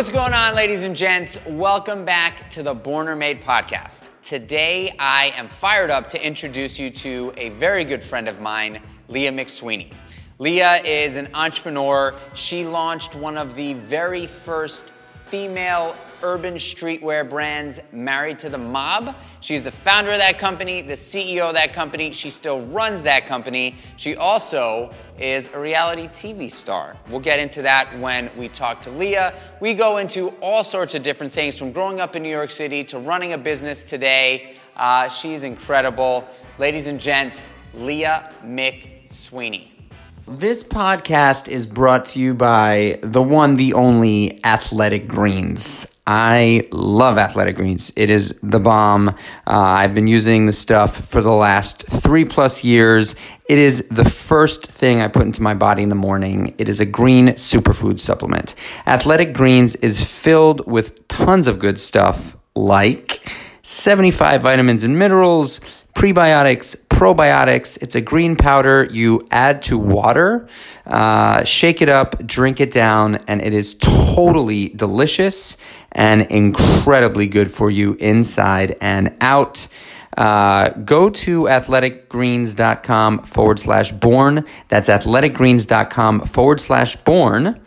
What's going on, ladies and gents? Welcome back to the Born or Made podcast. Today, I am fired up to introduce you to a very good friend of mine, Leah McSweeney. Leah is an entrepreneur. She launched one of the very first female urban streetwear brands, Married to the Mob. She's the founder of that company, the CEO of that company. She still runs that company. She also is a reality TV star. We'll get into that when we talk to Leah. We go into all sorts of different things from growing up in New York City to running a business today. Uh, she's incredible. Ladies and gents, Leah McSweeney. This podcast is brought to you by the one, the only Athletic Greens. I love Athletic Greens. It is the bomb. Uh, I've been using the stuff for the last three plus years. It is the first thing I put into my body in the morning. It is a green superfood supplement. Athletic Greens is filled with tons of good stuff like 75 vitamins and minerals prebiotics, probiotics. It's a green powder you add to water, uh, shake it up, drink it down, and it is totally delicious and incredibly good for you inside and out. Uh, go to athleticgreens.com forward slash born. That's athleticgreens.com forward slash born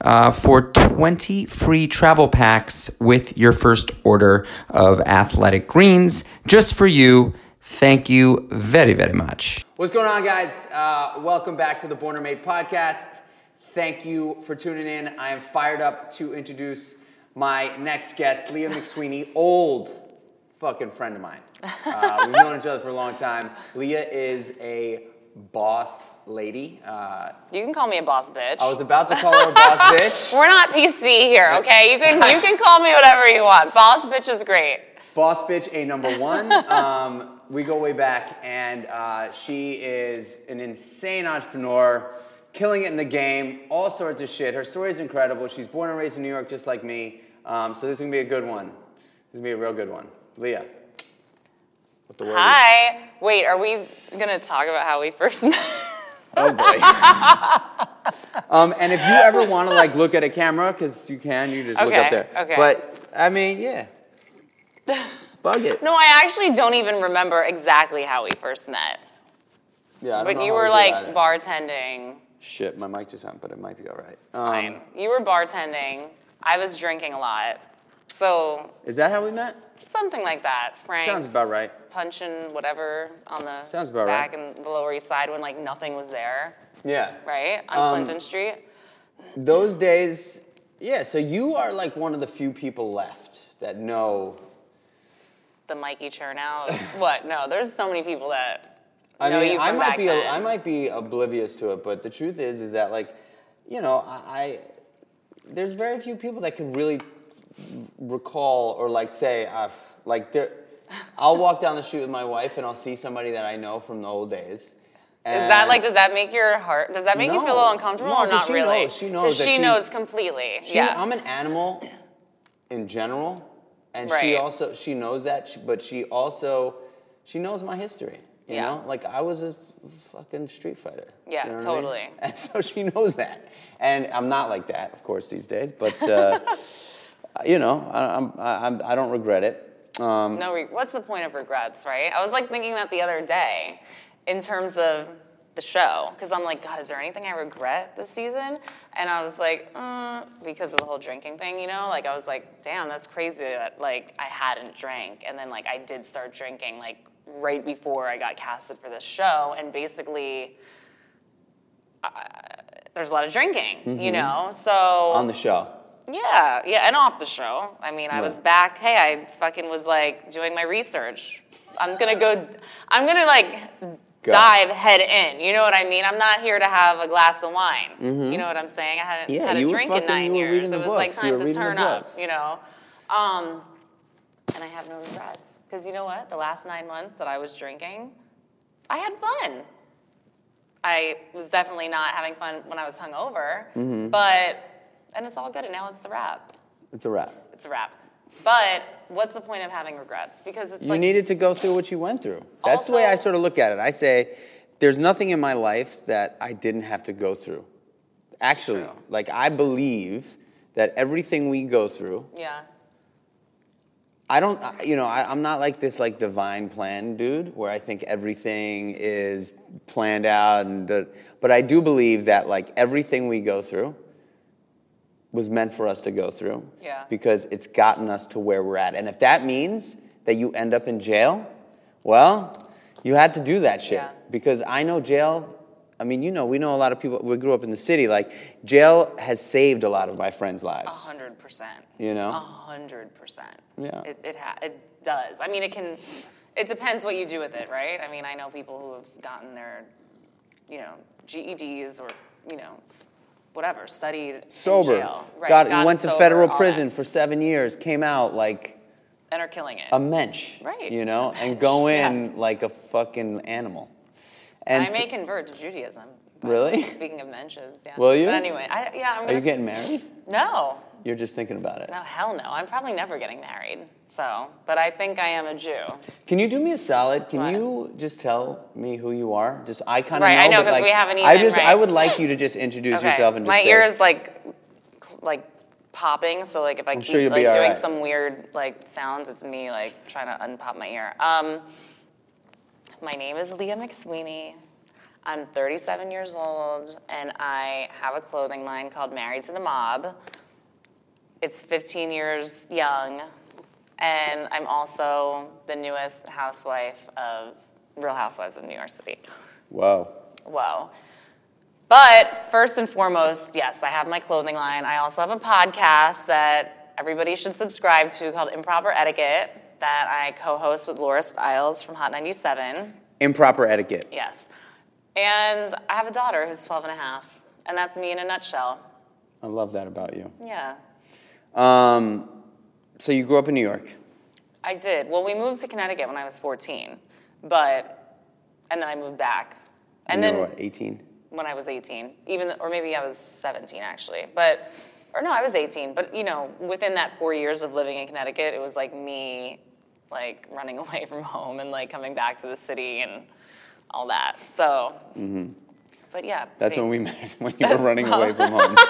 uh, for 20 free travel packs with your first order of Athletic Greens just for you. Thank you very, very much. What's going on, guys? Uh, welcome back to the Born or Made podcast. Thank you for tuning in. I am fired up to introduce my next guest, Leah McSweeney, old fucking friend of mine. Uh, we've known each other for a long time. Leah is a boss lady. Uh, You can call me a boss bitch. I was about to call her a boss bitch. We're not PC here, okay? You can you can call me whatever you want. Boss bitch is great. Boss bitch, a number one. Um, we go way back, and uh, she is an insane entrepreneur, killing it in the game, all sorts of shit. Her story is incredible. She's born and raised in New York, just like me. Um, so this is gonna be a good one. This is gonna be a real good one. Leah. What the word is- Hi. Wait, are we gonna talk about how we first met? Oh boy. um, and if you ever want to like look at a camera, because you can, you just look up there. okay. But I mean, yeah. Bug it. no, I actually don't even remember exactly how we first met. Yeah, I don't But you were like bartending. Shit, my mic just went, but it might be all right. Fine. Um, You were bartending. I was drinking a lot. So is that how we met? something like that. Frank. Sounds about right. Punching whatever on the Sounds about back right. in the Lower East Side when like nothing was there, Yeah. right? On Um, Clinton Street. Those days, yeah. So you are like one of the few people left that know. the Mikey Chernow. what? No, there's so many people that I know mean, you I might be then. I might be oblivious to it, but the truth is, is that like, you know, I, I there's very few people that can really recall or like say, uh, like there. I'll walk down the street with my wife and I'll see somebody that I know from the old days. Is that like? Does that make your heart? Does that make you feel a little uncomfortable No, or not she really? knows- she knows. she she- knows completely. She, yeah. I'm an animal in general, and she also she knows that, but she also she knows my history. You Yeah. know, like I was a fucking street fighter. Yeah, you know what I mean? totally. And so she knows that, and I'm not like that, of course, these days. But uh, you know, I, I'm, I, I'm don't regret it. Um, no, re- what's the point of regrets, right? I was like thinking that the other day, in terms of the show, because I'm like, God, is there anything I regret this season? And I was like, uh, because of the whole drinking thing, you know, like I was like, damn, that's crazy that like I hadn't drank, and then like I did start drinking like right before I got casted for this show, and basically. uh, There's a lot of drinking, you know. So on the show. yeah, yeah, and off the show. I mean, I was back. Hey, I fucking was like doing my research. I'm gonna go. I'm gonna like Go. dive head in. You know what I mean? I'm not here to have a glass of wine. You know what I'm saying? I hadn't Mm-hmm. Yeah, had a drink in nine you were reading years. the It was like books. You time to turn up. You know. Um, and I have no regrets because you know what? The last nine months that I was drinking, I had fun. I was definitely not having fun when I was hungover, Mm-hmm. but and it's all good. And now it's the wrap. It's a wrap. It's a wrap. But what's the point of having regrets? Because it's You like needed to go through what you went through. That's the way I sort of look at it. I say, there's nothing in my life that I didn't have to go through. Actually, True. like I believe that everything we go through, Yeah. I don't, you know, I, I'm not like this like divine plan dude where I think everything is planned out, and the, but I do believe that like everything we go through was meant for us to go through. Yeah. Because it's gotten us to where we're at, and if that means that you end up in jail, well, you had to do that shit. Yeah. Because I know jail. I mean, you know, we know a lot of people. We grew up in the city. Like, jail has saved a lot of my friends' A lives. hundred percent. You know? A hundred percent. Yeah. It it, ha- it does. I mean, it can. It depends what you do with it, right? I mean, I know people who have gotten their, you know, GEDs or you know, whatever, studied Sober. in jail. Right. Got gotten went to federal prison that, for seven years. Came out like and are killing it. a mensch. Right. You know, and go yeah. in like a fucking animal. And I so- may convert to Judaism. Really? Speaking of mensches, yeah. Will you? But anyway, I, yeah, I'm are you getting married? No, You're just thinking about it. no, hell no. I'm probably never getting married. So, but I think I am a Jew. Can you do me a solid? Can What? you just tell me who you are? Just I kind of Right, know. I know, but, 'cause like, we haven't even. I just I would like you to just introduce Okay. yourself and just My say, ear is like, like popping. So like if I I'm keep sure like doing alright. some weird like sounds, it's me like trying to unpop my ear. Um, my name is Leah McSweeney. I'm 37 years old, and I have a clothing line called Married to the Mob. It's 15 years young, and I'm also the newest housewife of Real Housewives of New York City. Wow. Whoa. But first and foremost, yes, I have my clothing line. I also have a podcast that everybody should subscribe to called Improper Etiquette that I co host with Laura Stylez from Hot 97. Improper etiquette. Yes. And I have a daughter who's 12 and a half. And that's me in a nutshell. I love that about you. Yeah. Um, so you grew up in New York. I did. Well, we moved to Connecticut when I was 14, but, and then I moved back. And you then were what, 18? when I was 18, even or maybe I was 17 actually, but or no, I was 18. But you know, within that four years of living in Connecticut, it was like me, like running away from home and like coming back to the city and all that. So, but yeah, That's they- when we met, when you were running away from home.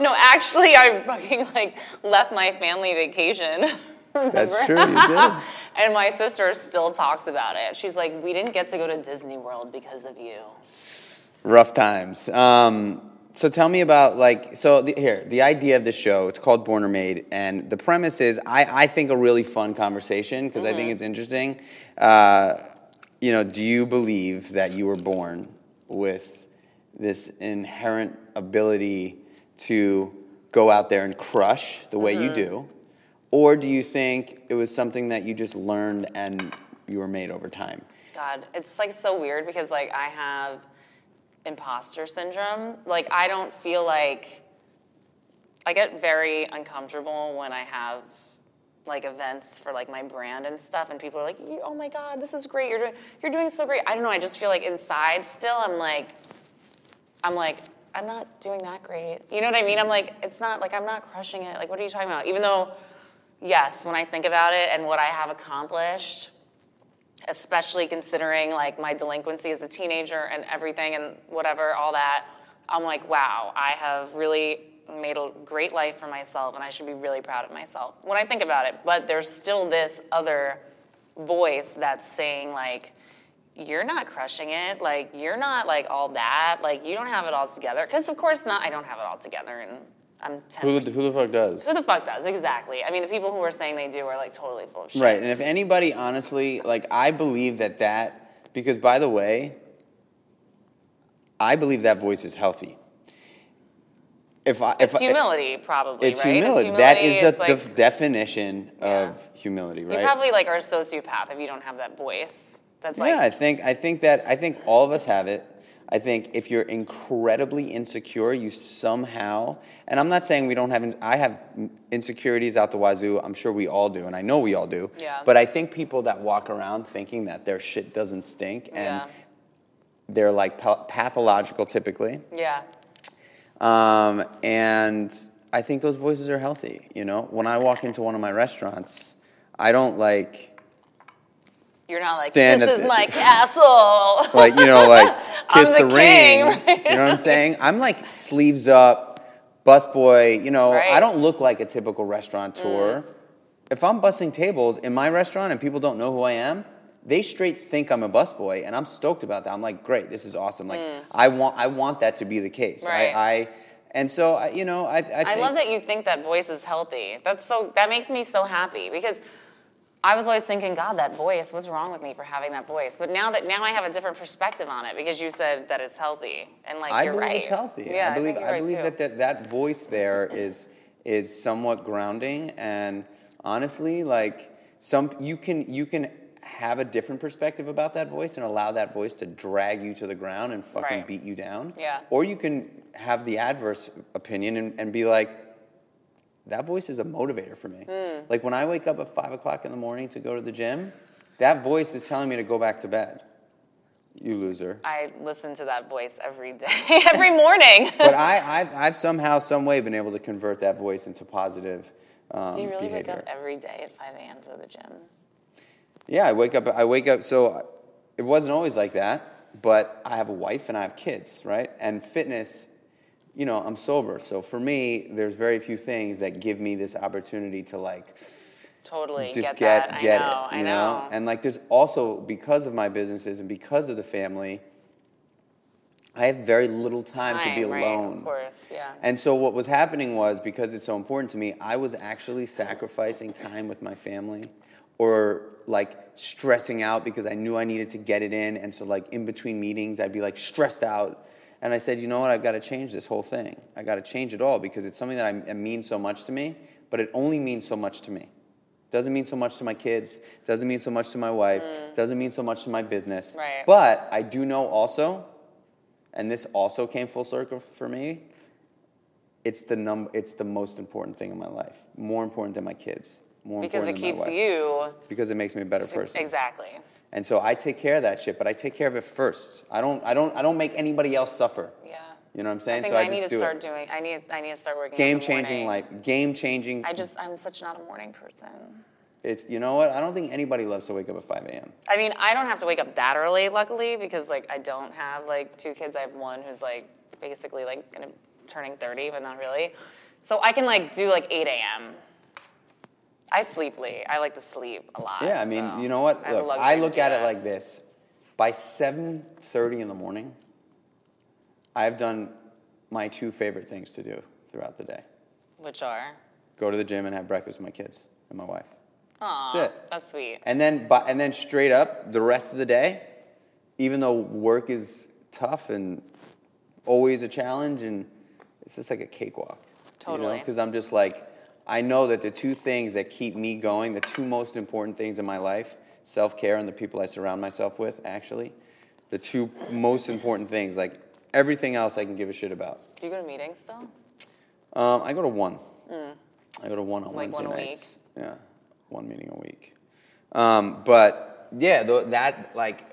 No, actually, I fucking like left my family vacation. That's true, you did. and my sister still talks about it. She's like, "We didn't get to go to Disney World because of you." Rough times. Um, so tell me about like so the, here the idea of the show. It's called Born or Made, and the premise is I, I think a really fun conversation because I think it's interesting. Uh, you know, do you believe that you were born with this inherent ability to go out there and crush the way you do, or do you think it was something that you just learned and you were made over time? God, it's like so weird because like I have imposter syndrome. Like I don't feel like I get very uncomfortable when I have like events for like my brand and stuff and people are like, "Oh my god, this is great. You're doing you're doing so great." I don't know, I just feel like inside still I'm like I'm like I'm not doing that great. You know what I mean? I'm like it's not like I'm not crushing it. Like what are you talking about? Even though yes, when I think about it and what I have accomplished, especially considering like my delinquency as a teenager and everything and whatever, all that, I'm like, wow, I have really made a great life for myself and I should be really proud of myself when I think about it. But there's still this other voice that's saying, like, you're not crushing it. Like, you're not like all that. Like, you don't have it all together. Because, of course, not, I don't have it all together and I'm 10. Who, the- who the fuck does? Who the fuck does? Exactly. I mean, the people who are saying they do are like totally full of shit. Right, and if anybody honestly, like, I believe that that, because by the way, I believe that voice is healthy. If I, It's if I- humility, probably, it's right? humility. That is It's the like, def- definition Yeah. of humility, right? You probably like are a sociopath if you don't have that voice. That's like yeah, I think I think that I think all of us have it. I think if you're incredibly insecure, you somehow, and I'm not saying we don't have, I have insecurities out the wazoo. I'm sure we all do, and I know we all do. Yeah. But I think people that walk around thinking that their shit doesn't stink and yeah, they're like pathological typically. yeah, Um, and I think those voices are healthy. You know, when I walk into one of my restaurants, I don't like. You're not like Stand this is the- my castle. like you know like kiss the the, king, ring right? you know what i'm saying i'm like sleeves up busboy. You know, Right. I don't look like a typical restaurateur. Mm. If I'm bussing tables in my restaurant and people don't know who I am, they straight think I'm a busboy, and I'm stoked about that. I'm like, great, this is awesome. Like, I want, I want that to be the case. Mm. Right. I, I, and so I, you know, I, I, think, I love that you think that voice is healthy. That's so that makes me so happy because I was always thinking, God, that voice, what's wrong with me for having that voice? But now that now I have a different perspective on it because you said that it's healthy. And like I you're believe right. it's healthy. Yeah, I believe you're I, right, believe too. that, that that voice there is is somewhat grounding and honestly like some you can you can have a different perspective about that voice and allow that voice to drag you to the ground and fucking Right. beat you down. Yeah. Or you can have the adverse opinion and, and be like, that voice is a motivator for me. Hmm. Like when I wake up at five o'clock in the morning to go to the gym, that voice is telling me to go back to bed. You loser. I listen to that voice every day, every morning. but I, I've, I've somehow, some way been able to convert that voice into positive um, Do you really behavior. wake up every day at 5 a.m. to the gym? yeah, I wake up. I wake up. So it wasn't always like that, but I have a wife and I have kids, right? And fitness, you know, I'm sober, so for me, there's very few things that give me this opportunity to like Totally just get, get that. get know. it. You I know. And like, there's also because of my businesses and because of the family, I have very little time, to be alone. right, alone. Of course, yeah. And so what was happening was because it's so important to me, I was actually sacrificing time with my family or like stressing out because I knew I needed to get it in and so like in between meetings I'd be like stressed out and I said, "You know what? I've got to change this whole thing. I got to change it all because it's something that I, it means so much to me, but it only means so much to me. Doesn't mean so much to my kids, doesn't mean so much to my wife, doesn't mean so much to my business. Mm. Right. But I do know also and this also came full circle for me it's the num- it's the most important thing in my life more important than my kids more Because it important than my keeps you. because it makes me a better person Exactly. and so i take care of that shit but i take care of it first i don't i don't i don't make anybody else suffer Yeah. you know what i'm I saying think so I, i, need to do start it doing. I need. I need to start working. game changing life game changing I just. I'm such not a morning person. it's you know what i don't think anybody loves to wake up at 5 a.m I mean, I don't have to wake up that early, luckily, because like I don't have like two kids. I have one who's like basically like gonna turning 30, but not really. So I can like do like 8 a.m. I sleep late. I like to sleep a lot. yeah i mean so you know what I have look luxury i to look do at it that. like this by 7.30 in the morning i've done my two favorite things to do throughout the day Which are? go to the gym and have breakfast with my kids and my wife. Aw, That's it. That's sweet. And then, but, and then straight up, the rest of the day, even though work is tough and always a challenge, and it's just like a cakewalk. Totally. Because I'm just like, I know that the two things that keep me going, the two most important things in my life, self care and the people I surround myself with, actually, the two most important things. Like everything else, I can give a shit about. Do you go to meetings still? Um, I go to one. I go to one on Mm. Like Wednesday one a week? nights. Yeah, one meeting a week. Um, but yeah, that like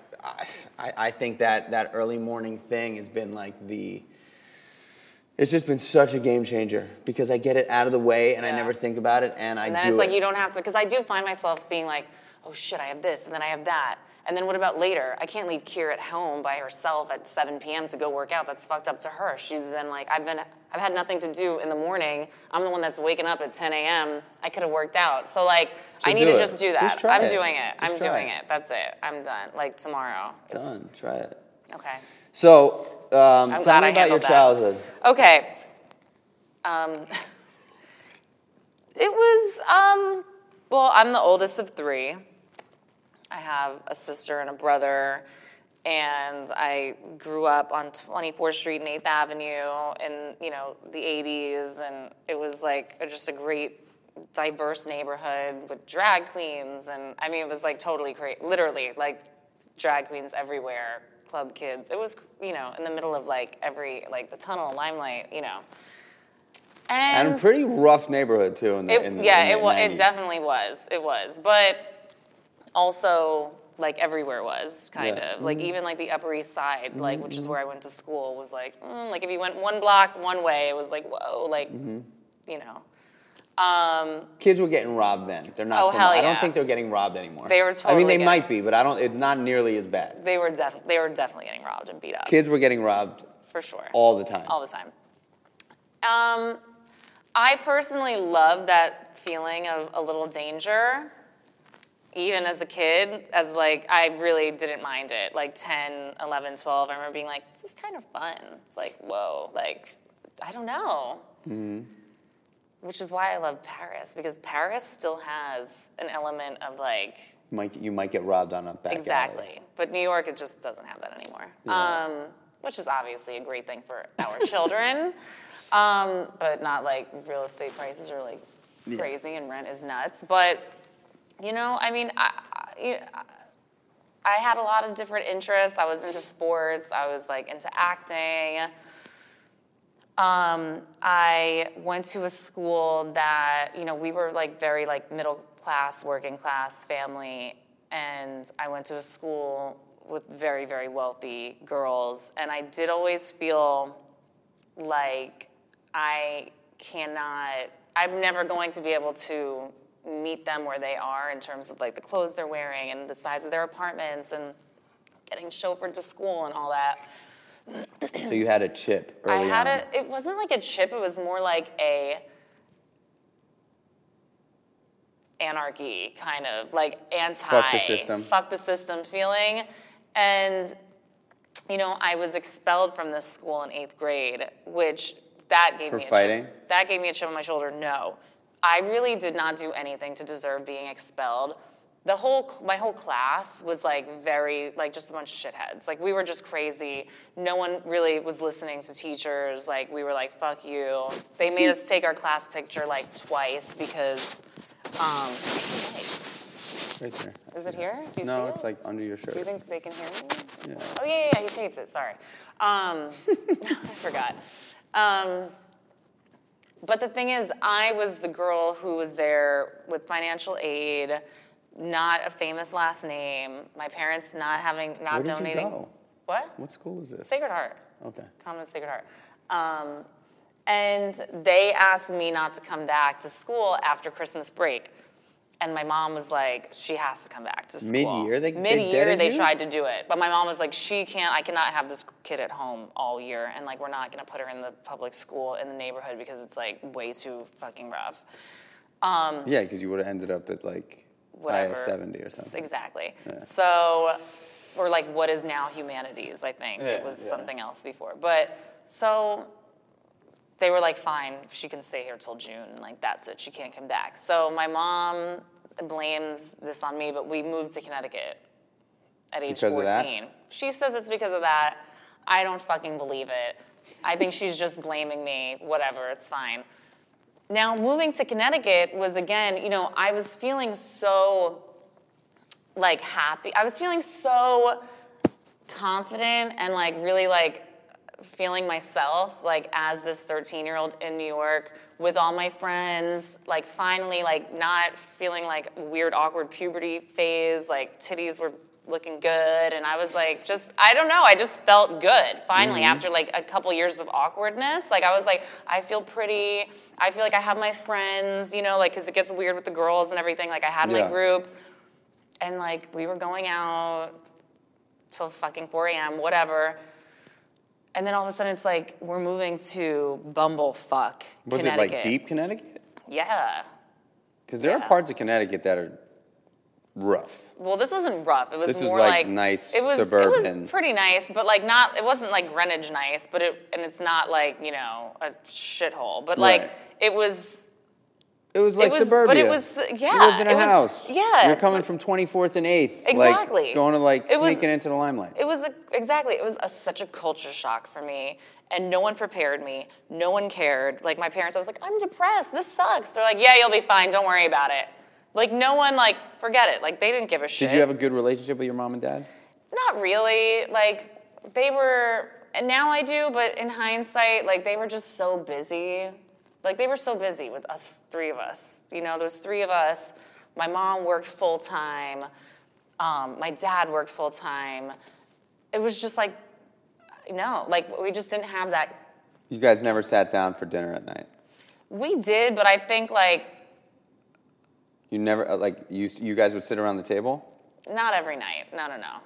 I I think that that early morning thing has been like the. It's just been such a game changer because I get it out of the way and I never think about it and I do And then do it's like it. you don't have to, because I do find myself being like, oh shit, I have this, and then I have that. And then what about later? I can't leave Kira at home by herself at 7 p.m. to go work out. That's fucked up to her. She's been like, I've been, I've had nothing to do in the morning. I'm the one that's waking up at 10 a.m. I could have worked out. So like, I need to it. just do that. Just I'm it. doing it. Just I'm doing it. it. That's it. I'm done. Like tomorrow. It's- Done. Try it. Okay. So um, I'm tell me about your that. childhood. Okay. Um, it was, um, well, I'm the oldest of three. I have a sister and a brother, and I grew up on 24th Street and 8th Avenue in, you know, the 80s, and it was like just a great diverse neighborhood with drag queens, and I mean, it was like totally great, literally, like drag queens everywhere, club kids. It was, you know, in the middle of like every, like the tunnel, limelight, you know. And, And a pretty rough neighborhood too. In the, it, in the, yeah, in the it, wa- it definitely was. It was, but also like everywhere was kind Yeah. Mm-hmm. of like even like the Upper East Side, like which is where I went to school, was like mm, like if you went one block one way, it was like whoa, like Mm-hmm. you know. Um, Kids were getting robbed then. They're not. Oh, so hell much. I don't yeah. think they're getting robbed anymore. They were I mean, they getting- might be, but I don't. It's not nearly as bad. they were def- they were definitely getting robbed and beat up Kids were getting robbed for sure, all the time. all the time. Um, I personally love that feeling of a little danger. Even as a kid, as like, I really didn't mind it. Like 10, 11, 12, I remember being like, this is kind of fun. It's like, whoa, like, I don't know. Which is why I love Paris, because Paris still has an element of like, Might, you might get robbed on a back alley. Exactly. But New York, it just doesn't have that anymore. Yeah. Um, which is obviously a great thing for our children. Um, but not like real estate prices are like Yeah. crazy and rent is nuts. But, you know, I mean, I, I, I had a lot of different interests. I was into sports, I was like into acting. Um, I went to a school that, you know, we were like very like middle class, working class family, and I went to a school with very, very wealthy girls, and I did always feel like I cannot, I'm never going to be able to meet them where they are in terms of like the clothes they're wearing and the size of their apartments and getting chauffeured to school and all that. So you had a chip early I had on. it. It wasn't like a chip. It was more like a anarchy kind of like anti Fuck the system. fuck the system feeling, and you know I was expelled from this school in eighth grade, which that gave For me a fighting? chip. That gave me a chip on my shoulder. No, I really did not do anything to deserve being expelled. The whole my whole class was like very like just a bunch of shitheads. Like we were just crazy. No one really was listening to teachers. Like we were like fuck you. They made us take our class picture like twice because um Right there. is it here? Do you No, see it's it? like under your shirt. Do you think they can hear me? Yeah. Oh yeah, yeah, yeah, he tapes it. Sorry, um, I forgot. Um, but the thing is, I was the girl who was there with financial aid, not a famous last name. My parents not having, not Where did you donating. go? What? What school is this? Sacred Heart. Okay. Common Sacred Heart. Um, and they asked me not to come back to school after Christmas break. And my mom was like, she has to come back to school. Mid-year they- they Mid-year deaded they tried to do it, but my mom was like, she can't. I cannot have this kid at home all year, and like we're not gonna put her in the public school in the neighborhood because it's like way too fucking rough. Um, Yeah, because you would have ended up at like whatever. IS 70 or something. Exactly. Yeah. So, or like what is now humanities, I think. it was yeah. something else before. But so they were like, fine, she can stay here till June. Like, that's it, she can't come back. So my mom blames this on me, but we moved to Connecticut at age Because 14. She says it's because of that. I don't fucking believe it. I think she's just blaming me. Whatever, it's fine. Now, moving to Connecticut was again, you know, I was feeling so like happy. I was feeling so confident and like really like feeling myself like as this 13 year old in New York with all my friends, like finally like not feeling like weird awkward puberty phase, like titties were looking good and I was like just I don't know, I just felt good finally mm-hmm. after like a couple years of awkwardness. Like I was like I feel pretty. I feel like I have my friends, you know, like cuz it gets weird with the girls and everything. Like I had Yeah. my group and like we were going out till fucking 4 a.m., whatever. And then all of a sudden it's like we're moving to Bumblefuck, Was it like deep Connecticut? Yeah. Because there Yeah. are parts of Connecticut that are rough. Well, this wasn't rough. It was This was, more like, like, nice It was suburban. It was pretty nice, but like not. It wasn't like Greenwich nice, but it and it's not like you know a shithole. But like Right. it was. It was like was- but it was- yeah, You lived in a it was- house. yeah. You're coming from 24th and 8th. Exactly. Like going to like It was- sneaking into the limelight. It was a, exactly. It was a, such a culture shock for me, and no one prepared me. No one cared. Like my parents, I was like, I'm depressed. This sucks. They're like, Yeah, you'll be fine. Don't worry about it. Like no one like forget it. Like they didn't give a shit. Did you have a good relationship with your mom and dad? Not really. Like they were, and now I do, but in hindsight, like they were just so busy. Like they were so busy with us, three of us. You know, there's three of us. My mom worked full time. Um, my dad worked full time. It was just like, no, like we just didn't have that. You guys never sat down for dinner at night. We did, but I think like You never uh, like you you guys would sit around the table. not every night. No, no, no.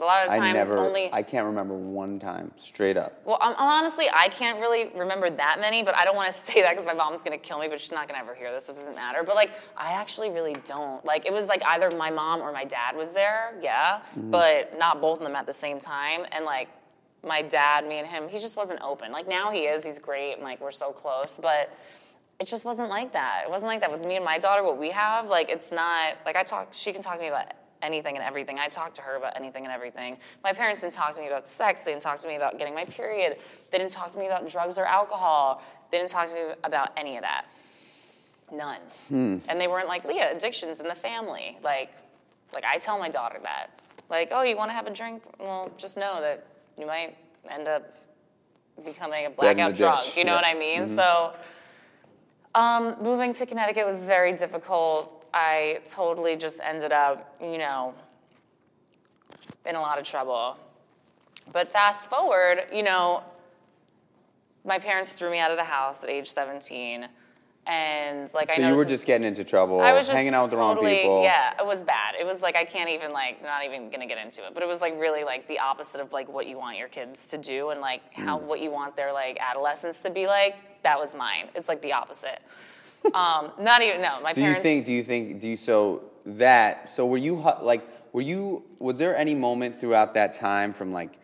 A lot of I times never. only. I can't remember one time straight up. Well, um, honestly, I can't really remember that many, but I don't want to say that because my mom's gonna kill me. But she's not gonna ever hear this, so it doesn't matter. But like, I actually really don't. Like, it was like either my mom or my dad was there, yeah, but not both of them at the same time. And like, my dad, me and him, he just wasn't open. Like now he is. He's great, and like we're so close, but. It just wasn't like that. It wasn't like that with me and my daughter. What we have, like, it's not like I talk. She can talk to me about anything and everything. I talk to her about anything and everything. My parents didn't talk to me about sex. They didn't talk to me about getting my period. They didn't talk to me about drugs or alcohol. They didn't talk to me about any of that. None. And they weren't like, Leah, addictions in the family. Like, like I tell my daughter that. Like, oh, you want to have a drink? Well, just know that you might end up becoming a blackout drunk. You know Yeah. what I mean? So, um, moving to Connecticut was very difficult. I totally just ended up, you know, in a lot of trouble. But fast forward, you know, my parents threw me out of the house at age 17. And like I So know you were just getting into trouble, I was just hanging out with the wrong people. Yeah, it was bad. It was like I can't even like not even gonna get into it. But it was like really like the opposite of like what you want your kids to do and like how Mm. what you want their like adolescence to be like. That was mine. It's like the opposite. um, not even no. My parents. Do you think? Do you think? Do you so that? So were you like? Were you? Was there any moment throughout that time from like?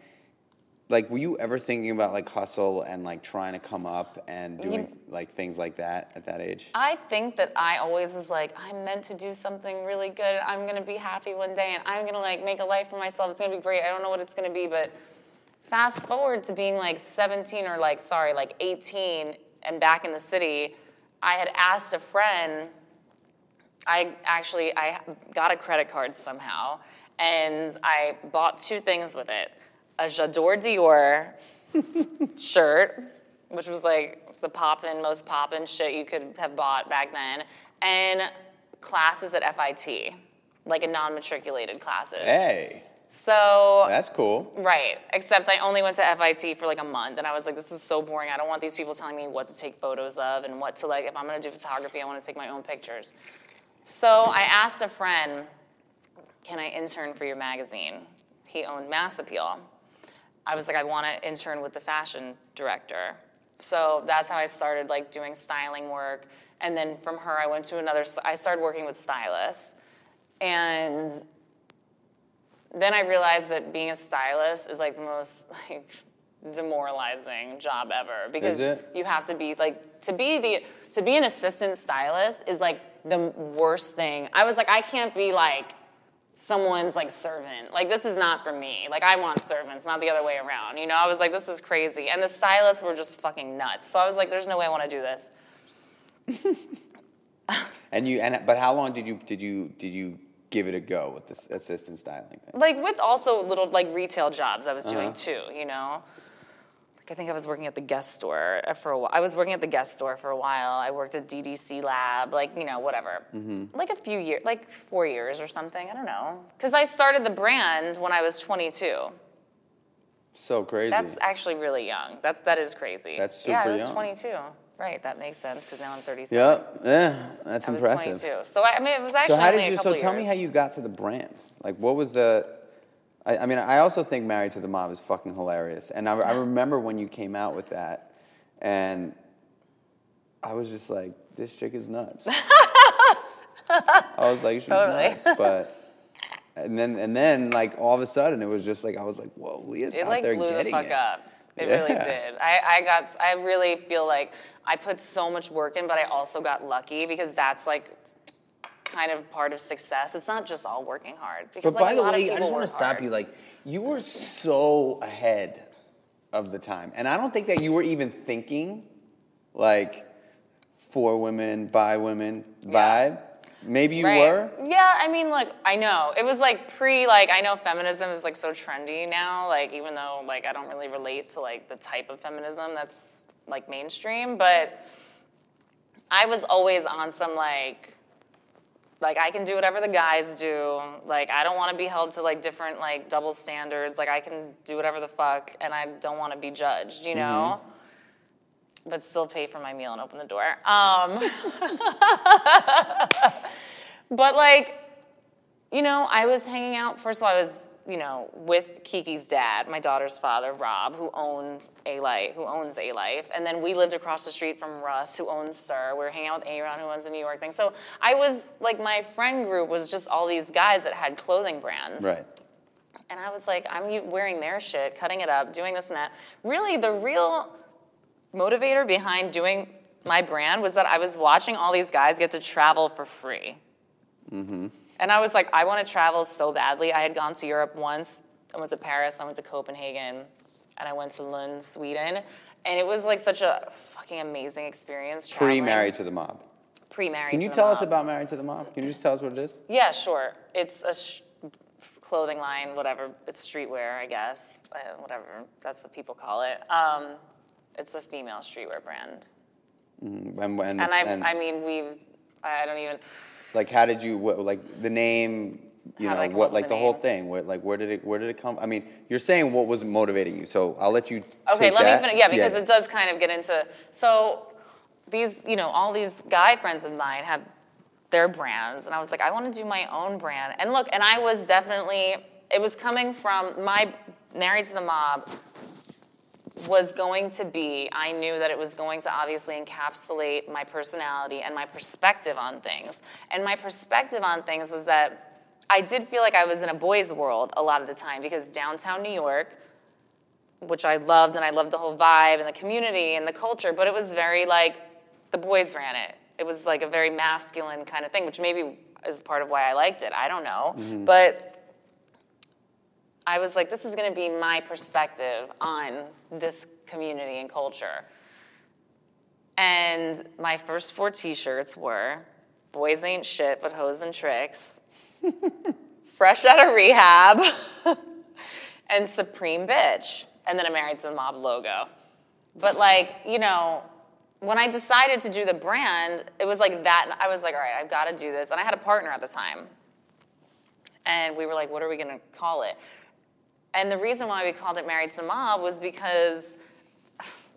Like, were you ever thinking about like hustle and like trying to come up and doing like things like that at that age? I think that I always was like, I'm meant to do something really good. I'm gonna be happy one day, and I'm gonna like make a life for myself. It's gonna be great. I don't know what it's gonna be, but fast forward to being like 17 or like sorry, like 18, and back in the city, I had asked a friend. I actually I got a credit card somehow, and I bought two things with it: a J'adore Dior shirt, which was like the poppin', most poppin' shit you could have bought back then, and classes at FIT, like a non-matriculated classes. Hey, So that's cool. Right. Except I only went to FIT for like a month and I was like, this is so boring. I don't want these people telling me what to take photos of and what to like, if I'm gonna do photography, I wanna take my own pictures. So I asked a friend, can I intern for your magazine? He owned Mass Appeal. I was like, I wanna intern with the fashion director. So that's how I started like doing styling work. And then from her, I went to another, I started working with stylists. And then I realized that being a stylist is like the most like demoralizing job ever because you have to be like to be the to be an assistant stylist is like the worst thing. I was like I can't be like someone's like servant. Like this is not for me. Like I want servants, not the other way around. You know, I was like this is crazy. And the stylists were just fucking nuts. So I was like there's no way I want to do this. And you and but how long did you did you did you give it a go with this assistant styling thing? like with also little like retail jobs I was doing Uh-huh. too, you know. Like I think I was working at the Guess store for a while. I was working at the Guess store for a while. I worked at DDC Lab, like you know whatever. Mm-hmm. Like a few years, like four years or something. I don't know. Because I started the brand when I was 22. So crazy. That's actually really young. That's that is crazy. That's Yeah, I super was young. 22. Right, that makes sense because now I'm 37. Yep. Yeah, that's I was impressive. 22. So I, I mean, it was actually So how did you? So tell me how you got to the brand. Like, what was the? I, I mean, I also think Married to the Mob is fucking hilarious, and I, I remember when you came out with that, and I was just like, this chick is nuts. I was like, she's Totally. nuts, but. And then, and then, like all of a sudden, it was just like I was like, "Whoa, Leah's It out like there blew the getting fuck it." up. It really did. I, I got. I really feel like I put so much work in, but I also got lucky because that's like kind of part of success. It's not just all working hard. Because But like, by the way, I just want to stop hard. you. Like, you were so ahead of the time, and I don't think that you were even thinking, like, for women, by women Yeah. Maybe you Right. were. Yeah, I mean, like I know it was like pre. Like, I know feminism is like so trendy now. Like, even though like I don't really relate to like the type of feminism that's like mainstream, but I was always on some like. Like I can do whatever the guys do. Like I don't want to be held to like different like double standards. Like I can do whatever the fuck, and I don't want to be judged. You know. Mm-hmm. But still pay for my meal and open the door. Um, but like, you know, I was hanging out. First of all, I was, you know, with Kiki's dad, my daughter's father, Rob, who owned Alife, who owns Alife, and then we lived across the street from Russ, who owns SSUR. We were hanging out with Aaron, who owns the New York thing. So I was like, my friend group was just all these guys that had clothing brands. Right. And I was like, I'm wearing their shit, cutting it up, doing this and that. Really, the real motivator behind doing my brand was that I was watching all these guys get to travel for free. And I was like, I want to travel so badly. I had gone to Europe once. I went to Paris, I went to Copenhagen, and I went to Lund, Sweden. And it was like such a fucking amazing experience. Pre-married to the mob. Pre-married. Can you to the tell us about Married to the Mob? Can you just tell us what it is? Yeah, sure. It's a sh- clothing line, whatever. It's streetwear, I guess. Uh, whatever. That's what people call it. Um, it's the female streetwear brand. Mm, when, when, And I, and, I mean, we've. I don't even. like, how did you, what, like, the name, you How know, what, like, the the whole thing, where, like, where did it, where did it come? I mean, you're saying what was motivating you, so I'll let you Okay, let that. me finish. Yeah, because it does kind of get into. So these, you know, all these guy friends of mine have their brands, and I was like, I want to do my own brand. And look, and I was definitely. It was coming from my married to the mob was going to be, I knew that it was going to obviously encapsulate my personality and my perspective on things. And my perspective on things was that I did feel like I was in a boys' world a lot of the time because downtown New York, which I loved, and I loved the whole vibe and the community and the culture, but it was very like the boys ran it. It was like a very masculine kind of thing, which maybe is part of why I liked it. I don't know. Mm-hmm. But I was like, this is going to be my perspective on this community and culture. And my first four t shirts were Boys Ain't Shit But Hoes and Tricks, Fresh Out of Rehab, and Supreme Bitch. And then a Married to the Mob logo. But, like, you know, when I decided to do the brand, it was like that. I was like, all right, I've got to do this. And I had a partner at the time. And we were like, what are we going to call it? And the reason why we called it Married to the Mob was because,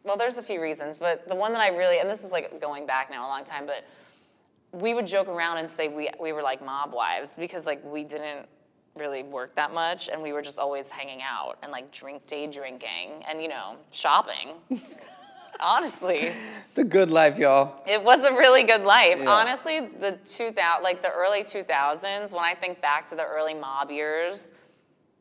well, there's a few reasons, but the one that I really, and this is like going back now a long time, but we would joke around and say we, we were like mob wives because like we didn't really work that much and we were just always hanging out and like drink day drinking and you know shopping honestly The good life, y'all. it was a really good life. Yeah. Honestly, the 2000, like the early 2000s, when I think back to the early mob years,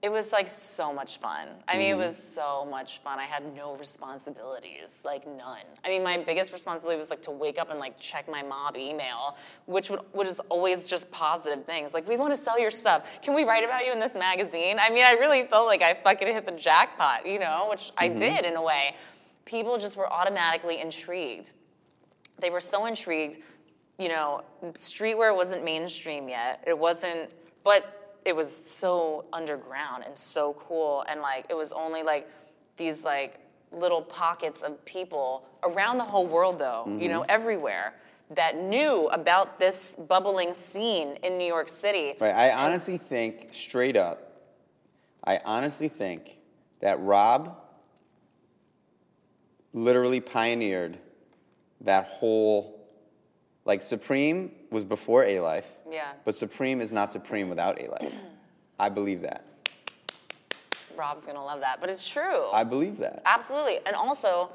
it was like so much fun. I mean, it mm-hmm. was so much fun. I had no responsibilities, like none. I mean, my biggest responsibility was like to wake up and like check my mob email, which would which is always just positive things. Like, we want to sell your stuff. Can we write about you in this magazine? I mean, I really felt like I fucking hit the jackpot, you know, which I mm-hmm. did in a way. People just were automatically intrigued they were so intrigued. You know, streetwear wasn't mainstream yet. It wasn't, but it was so underground and so cool. And like, it was only like these like little pockets of people around the whole world, though, you know, mm-hmm. everywhere that knew about this bubbling scene in New York City. Right. I honestly think, straight up, I honestly think that Rob literally pioneered that whole, like Supreme was before Alife. Yeah. But Supreme is not Supreme without Alife. I believe that. Rob's gonna love that, but it's true. I believe that. Absolutely. And also,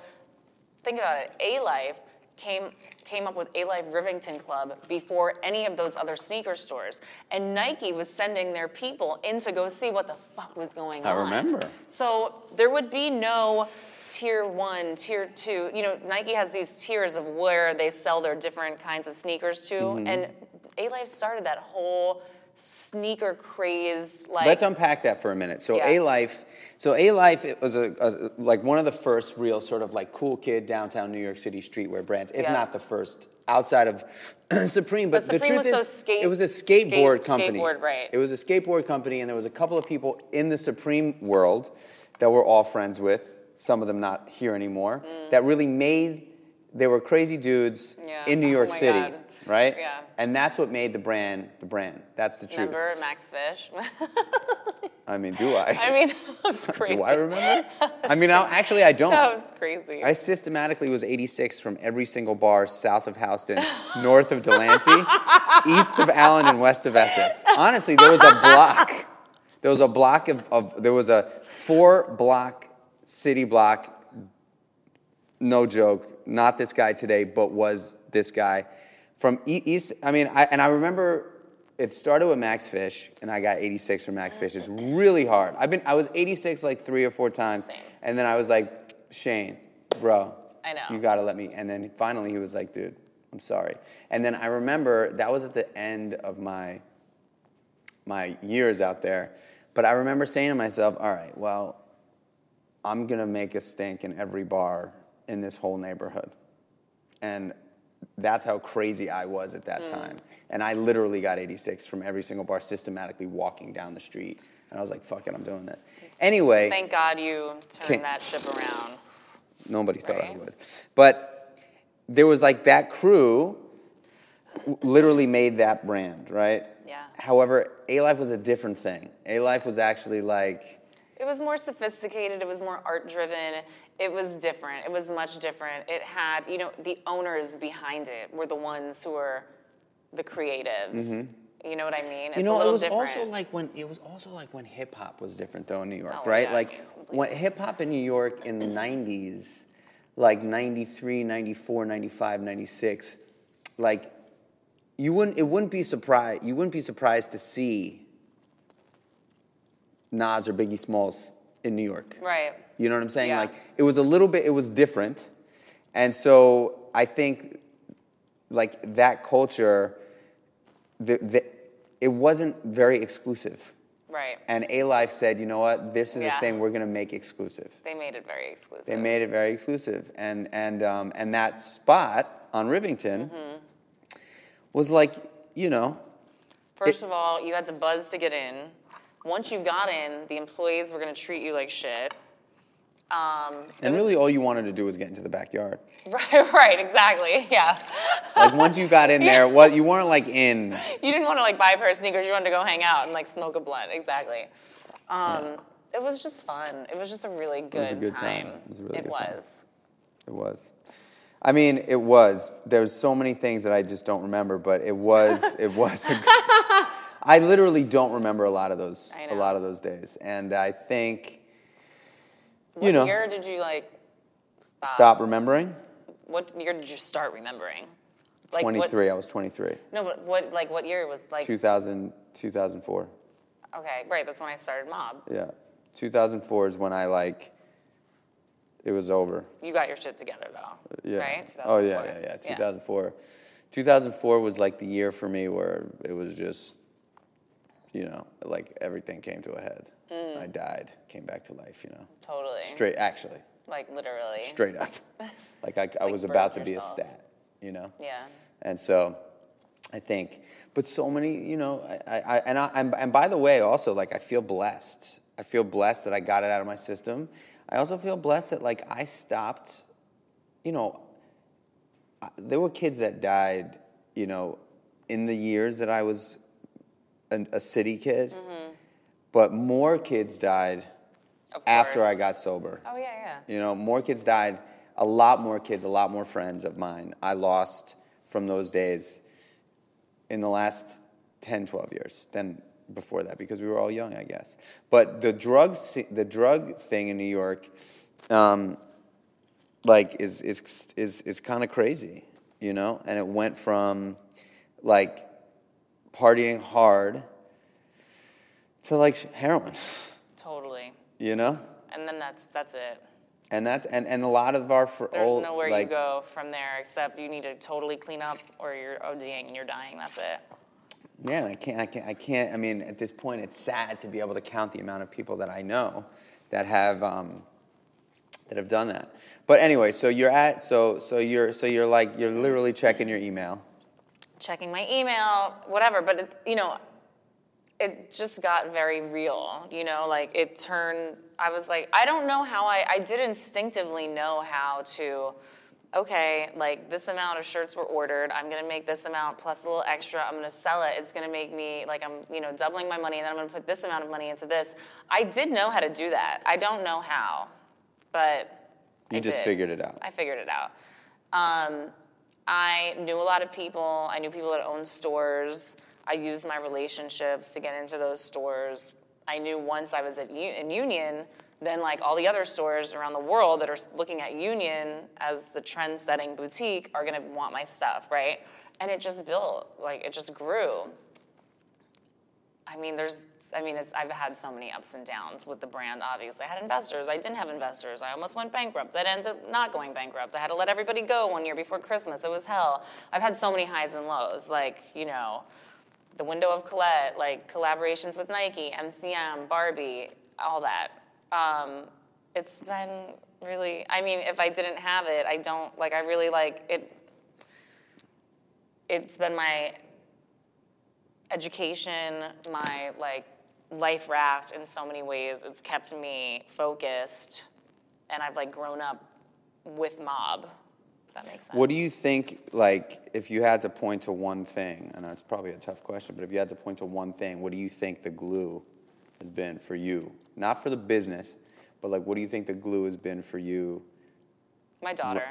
think about it. Alife came came up with Alife Rivington Club before any of those other sneaker stores. And Nike was sending their people in to go see what the fuck was going I on. I remember. So there would be no tier one, tier two. You know, Nike has these tiers of where they sell their different kinds of sneakers to. Mm-hmm. And Alife started that whole sneaker craze like Let's unpack that for a minute. So Yeah. Alife, so Alife it was a, a like one of the first real sort of like cool kid downtown New York City streetwear brands, if Yeah. not the first outside of Supreme. But, But the truth was so is, skate- it was a skate- skateboard company. skateboard, right. It was a skateboard company, and there was a couple of people in the Supreme world that we're all friends with. Some of them not here anymore. That really made. They were crazy dudes Mm. Yeah. in New Oh York my City, God. right? Yeah. And that's what made the brand the brand. That's the truth. Remember Max Fish? I mean, do I? I mean, that was crazy. Do I remember? I mean, I, actually, I don't. That was crazy. I systematically was 86 from every single bar south of Houston, north of Delancey, east of Allen, and west of Essex. Honestly, there was a block. There there was a block of, of there was a four block city block. No joke, not this guy today, but was this guy from East. I mean, I, and I remember it started with Max Fish, and I got 86 from Max Fish. It's really hard. I've been I was 86 like three or four times, Same. and then I was like, Shane, bro, I know. you gotta let me. And then finally he was like, dude, I'm sorry. And then I remember that was at the end of my my years out there. But I remember saying to myself, all right, well, I'm gonna make a stink in every bar in this whole neighborhood. And that's how crazy I was at Mm. that time. And I literally got 86 from every single bar systematically walking down the street. And I was like, fuck it, I'm doing this. Anyway, Thank God you turned that ship around. Nobody thought I would. But there was like that crew literally made that brand, right? Yeah. However, Alife was a different thing. Alife was actually like, It was more sophisticated. It was more art driven. It was different. It was much different. It had, you know, the owners behind it were the ones who were the creatives. You know what I mean? It's Mm-hmm. you a know, it little was different. also like when it was also like when hip hop was different though in New York, Oh, right? yeah, like when hip hop in New York in the 90s, like 93, 94, 95, 96, like you wouldn't it wouldn't be surprised you wouldn't be surprised to see Nas or Biggie Smalls in New York. right. You know what I'm saying? Yeah. Like it was a little bit, it was different. And so I think like that culture, the, the, it wasn't very exclusive. Right. And Alife said, you know what, this is Yeah. a thing we're gonna make exclusive. They made it very exclusive. They made it very exclusive. And, and, um, and that spot on Rivington Mm-hmm. was like, you know, First of all, you had to buzz to get in. Once you got in, the employees were going to treat you like shit. Um, and really all you wanted to do was get into the backyard. right, right, exactly. Yeah. Like once you got in there, what you weren't like in. You didn't want to like buy a pair of sneakers. You wanted to go hang out and like smoke a blunt. Exactly. Um, It was just fun. It was just a really good, was a good time. It was a really it good time. was. It was. I mean, it was. There's so many things that I just don't remember, but it was. It was. A, I literally don't remember a lot of those. A lot of those days, and I think What You know. year did you like stop? stop remembering. What year did you start remembering? Like what- 23. I was 23. no, but what like what year was like? 2000, 2004. Okay, right. That's when I started Mob. Yeah, 2004 is when I like. It was over. You got your shit together though. Uh, yeah. Right. Oh yeah, yeah, yeah. 2004. 2004 was like the year for me where it was just, you know, like everything came to a head. Mm. I died, came back to life. You know, Totally. straight actually, Like literally. straight up. like I, I Like was about to burned be a stat. You know. Yeah. And so, I think, but so many, you know, I, I and I, and, and by the way, also like I feel blessed. I feel blessed that I got it out of my system. I also feel blessed that like I stopped, you know, I- there were kids that died, you know, in the years that I was an, a city kid, but more kids died after I got sober. Oh yeah, yeah. You know, more kids died. A lot more kids, a lot more friends of mine I lost from those days in the last 10, 12 years than before that because we were all young, I guess. But the drugs, the drug thing in New York, um, like, is is is is kind of crazy, you know. And it went from like partying hard to like heroin, Totally. you know. And then that's that's it. And that's and, and a lot of our fr- There's old, nowhere like, you go from there except you need to totally clean up or you're ODing and you're dying. That's it. Yeah, I can't, I can't, I can't. I mean, at this point, it's sad to be able to count the amount of people that I know that have um, that have done that. But anyway, so you're at, so so you're so you're like you're literally checking your email. Checking my email, whatever. But it, you know, it just got very real. You know, like it turned. I was like, I don't know how I. I did instinctively know how to. Okay, like this amount of shirts were ordered. I'm gonna make this amount plus a little extra. I'm gonna sell it. It's gonna make me like I'm, you know, doubling my money, and then I'm gonna put this amount of money into this. I did know how to do that. I don't know how, but You I just did. figured it out. I figured it out. Um, I knew a lot of people. I knew people that owned stores. I used my relationships to get into those stores. I knew once I was at U- in Union, then like all the other stores around the world that are looking at Union as the trend-setting boutique are gonna want my stuff, right? And it just built, like it just grew. I mean, there's, I mean, it's, I've had so many ups and downs with the brand, obviously. I had investors, I didn't have investors. I almost went bankrupt. That ended up not going bankrupt. I had to let everybody go one year before Christmas. It was hell. I've had so many highs and lows, like, you know, the window of Colette, like collaborations with Nike, MCM, Barbie, all that. Um, it's been really, I mean, if I didn't have it, I don't, like, I really like it. It's been my education, my like life raft in so many ways. It's kept me focused, and I've like grown up with mob. If that makes sense. What do you think, like, if you had to point to one thing, and it's probably a tough question, but if you had to point to one thing, what do you think the glue has been for you? Not for the business, but like, what do you think the glue has been for you? My daughter,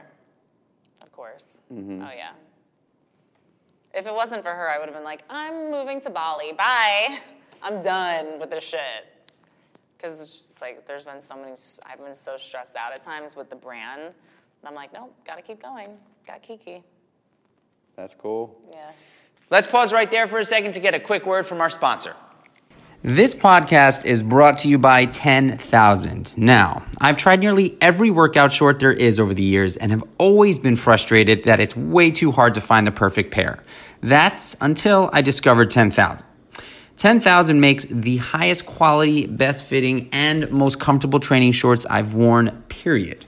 of course. Mm-hmm. Oh yeah. If it wasn't for her, I would have been like, I'm moving to Bali. Bye. I'm done with this shit. Because it's just like there's been so many. I've been so stressed out at times with the brand. And I'm like, nope, gotta keep going. Got Kiki. That's cool. Yeah. Let's pause right there for a second to get a quick word from our sponsor. This podcast is brought to you by 10,000. Now, I've tried nearly every workout short there is over the years and have always been frustrated that it's way too hard to find the perfect pair. That's until I discovered 10,000. 10,000 makes the highest quality, best fitting, and most comfortable training shorts I've worn, period.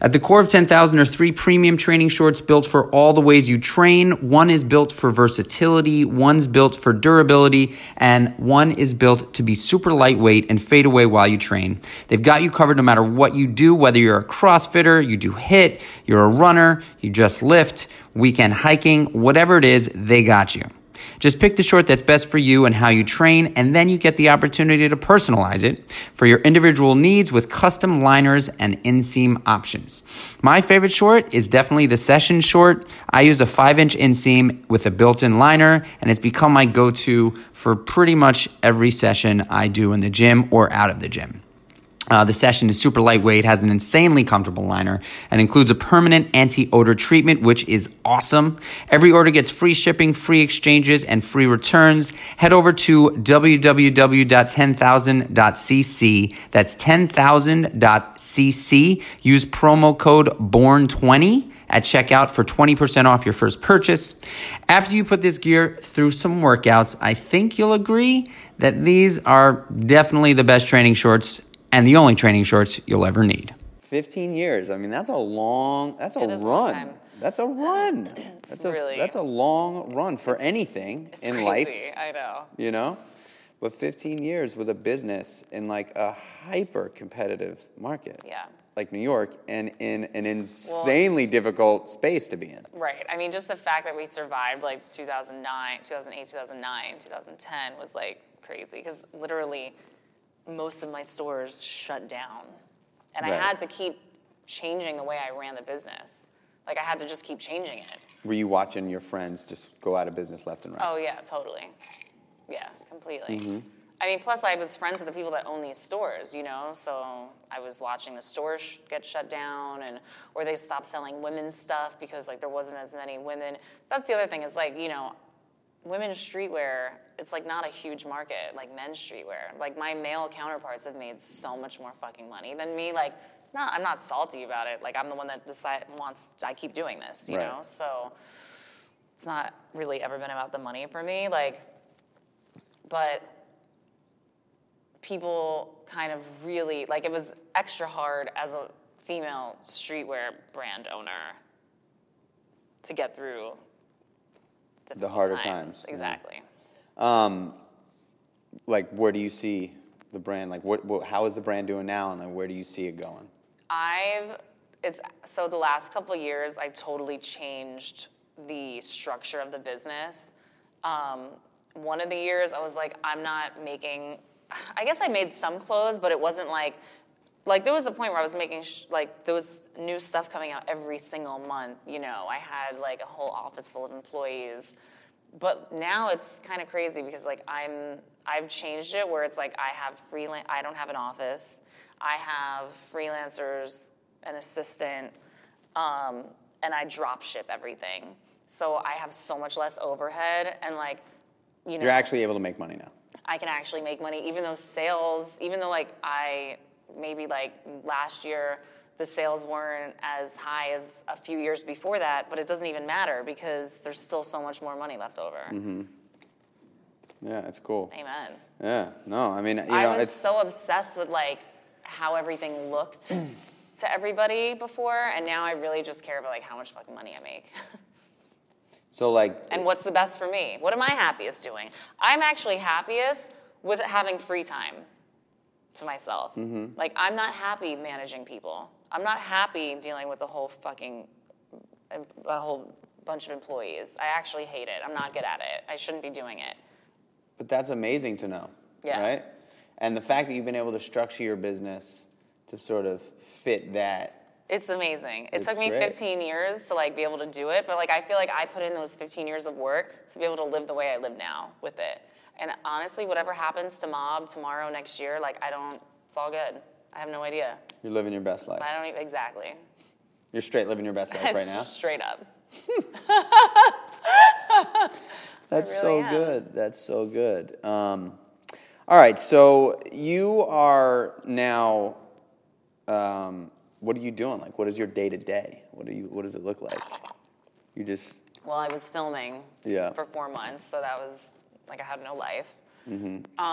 At the core of 10,000 are three premium training shorts built for all the ways you train. One is built for versatility, one's built for durability, and one is built to be super lightweight and fade away while you train. They've got you covered no matter what you do, whether you're a CrossFitter, you do HIIT, you're a runner, you just lift, weekend hiking, whatever it is, they got you. Just pick the short that's best for you and how you train, and then you get the opportunity to personalize it for your individual needs with custom liners and inseam options. My favorite short is definitely the session short. I use a 5 inch inseam with a built in liner, and it's become my go to for pretty much every session I do in the gym or out of the gym. Uh, the session is super lightweight, has an insanely comfortable liner, and includes a permanent anti odor treatment, which is awesome. Every order gets free shipping, free exchanges, and free returns. Head over to www.10000.cc. That's 10,000.cc. Use promo code BORN20 at checkout for 20% off your first purchase. After you put this gear through some workouts, I think you'll agree that these are definitely the best training shorts and the only training shorts you'll ever need. 15 years. I mean, that's a long, that's a a run. time. That's a run. That's a, really- that's a long run for anything It's in crazy. life, I know. you know? But 15 years with a business in like a hyper competitive market. Yeah. Like New York and in an insanely difficult space to be in. Right. I mean, just the fact that we survived like 2009, 2008, 2009, 2010 was like crazy because literally most of my stores shut down. And I had to keep changing the way I ran the business. Like I had to just keep changing it. Were you watching your friends just go out of business left and right? Oh, yeah, totally. Yeah, completely. Mm-hmm. I mean, plus I was friends with the people that own these stores, you know, so I was watching the stores sh- get shut down and or they stopped selling women's stuff because like there wasn't as many women. That's the other thing. It's like, you know, women's streetwear, it's like not a huge market like men's streetwear. Like my male counterparts have made so much more fucking money than me. Like, not, I'm not salty about it. Like I'm the one that decide, wants, I keep doing this, you Right. know? So it's not really ever been about the money for me. Like, but people kind of really like it was extra hard as a female streetwear brand owner to get through difficult harder times, yeah. Exactly. Um, like, where do you see the brand? Like, what, what, how is the brand doing now, and like, where do you see it going? I've it's so the last couple years I totally changed the structure of the business. Um, one of the years I was like, I'm not making. I guess I made some clothes, but it wasn't like like there was a point where I was making sh- like there was new stuff coming out every single month. You know, I had like a whole office full of employees but now it's kind of crazy because like I'm I've changed it where it's like I have freelance I don't have an office. I have freelancers, an assistant, um, and I drop ship everything. So I have so much less overhead and like you know You're actually able to make money now. I can actually make money, even though sales, even though like I maybe like last year the sales weren't as high as a few years before that, but it doesn't even matter because there's still so much more money left over. Mm-hmm. Yeah, it's cool. Amen. Yeah, no, I mean, you know, I was it's so obsessed with like how everything looked to everybody before, and now I really just care about like how much fucking money I make. so like and what's the best for me? What am I happiest doing? I'm actually happiest with having free time to myself. Mm-hmm. Like I'm not happy managing people. I'm not happy dealing with the whole fucking a whole bunch of employees. I actually hate it. I'm not good at it. I shouldn't be doing it. But that's amazing to know. Yeah. Right? And the fact that you've been able to structure your business to sort of fit that. It's amazing. It took me great. 15 years to like be able to do it, but like I feel like I put in those 15 years of work to be able to live the way I live now with it. And honestly, whatever happens to Mob tomorrow, next year, like I don't, it's all good. I have no idea. You're living your best life. I don't even, exactly. You're straight living your best life right now. Straight up. That's really so am. good. That's so good. Um, all right, so you are now. Um, what are you doing? Like, what is your day to day? What do you? What does it look like? You just. Well, I was filming Yeah. for four months, so that was like I had no life.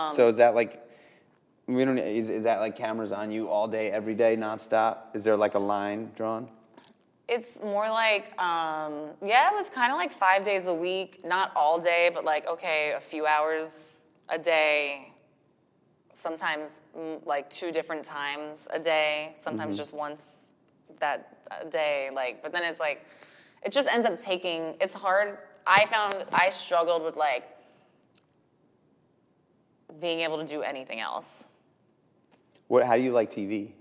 so is that like? We don't. Is, is that like cameras on you all day, every day, nonstop? Is there like a line drawn? It's more like, um, yeah, it was kind of like five days a week, not all day, but like, okay, a few hours a day, sometimes mm, like two different times a day, sometimes just once that day. Like, but then it's like, it just ends up taking, it's hard. I found I struggled with like being able to do anything else. What? How do you like TV?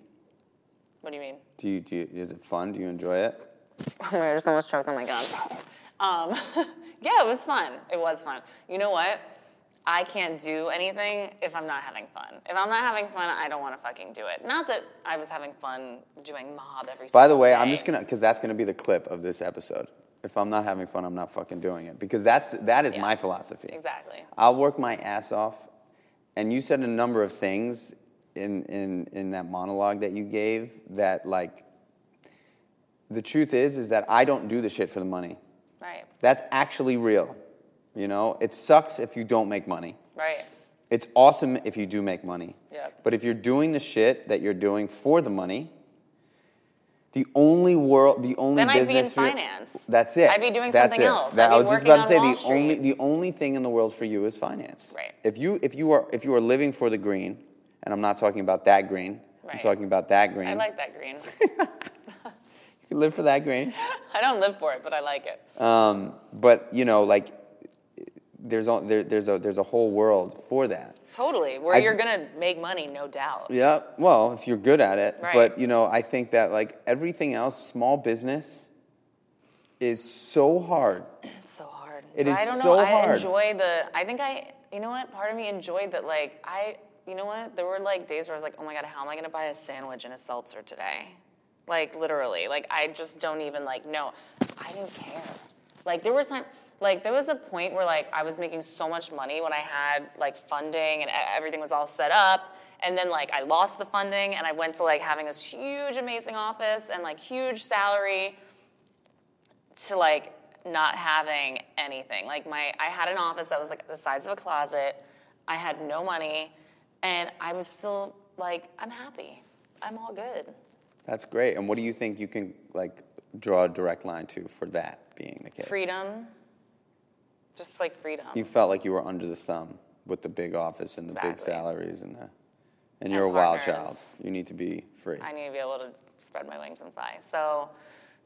What do you mean? Do you? Do you, is it fun? Do you enjoy it? There's so much choke. Oh my god. Um, yeah, it was fun. It was fun. You know what? I can't do anything if I'm not having fun. If I'm not having fun, I don't want to fucking do it. Not that I was having fun doing mob every. By the single way, I'm just gonna because that's gonna be the clip of this episode. If I'm not having fun, I'm not fucking doing it because that's that is Yeah. my philosophy. Exactly. I'll work my ass off, and you said a number of things in in in that monologue that you gave that like. The truth is, is that I don't do the shit for the money. Right. That's actually real. You know, it sucks if you don't make money. Right. It's awesome if you do make money. Yep. But if you're doing the shit that you're doing for the money, the only world, the only Then I'd be in finance. That's it. I'd be doing That's something it. else. That- I was just about to say Wall the only the only thing in the world for you is finance. Right. If you if you are if you are living for the green, and I'm not talking about that green, Right. I'm talking about that green. I like that green. you can live for that green. I don't live for it, but I like it. Um, but you know, like there's a, there, there's a there's a whole world for that. Totally. Where I've- you're gonna make money, no doubt. Yeah, well, if you're good at it. Right. But, you know, I think that like everything else, small business is so hard. It's so hard. It is I don't so know. hard. I enjoy the. I think I. You know what? Part of me enjoyed that. Like I. You know what? There were like days where I was like, oh my god, how am I gonna buy a sandwich and a seltzer today? Like literally. Like I just don't even like know. I didn't care. Like there were time. Like there was a point where like I was making so much money when I had like funding and everything was all set up. And then like I lost the funding and I went to like having this huge amazing office and like huge salary to like not having anything. Like my I had an office that was like the size of a closet. I had no money and I was still like I'm happy. I'm all good. That's great. And what do you think you can like draw a direct line to for that being the case? Freedom. Just like freedom. You felt like you were under the thumb with the big office and the big salaries and the and you're a wild child. You need to be free. I need to be able to spread my wings and fly. So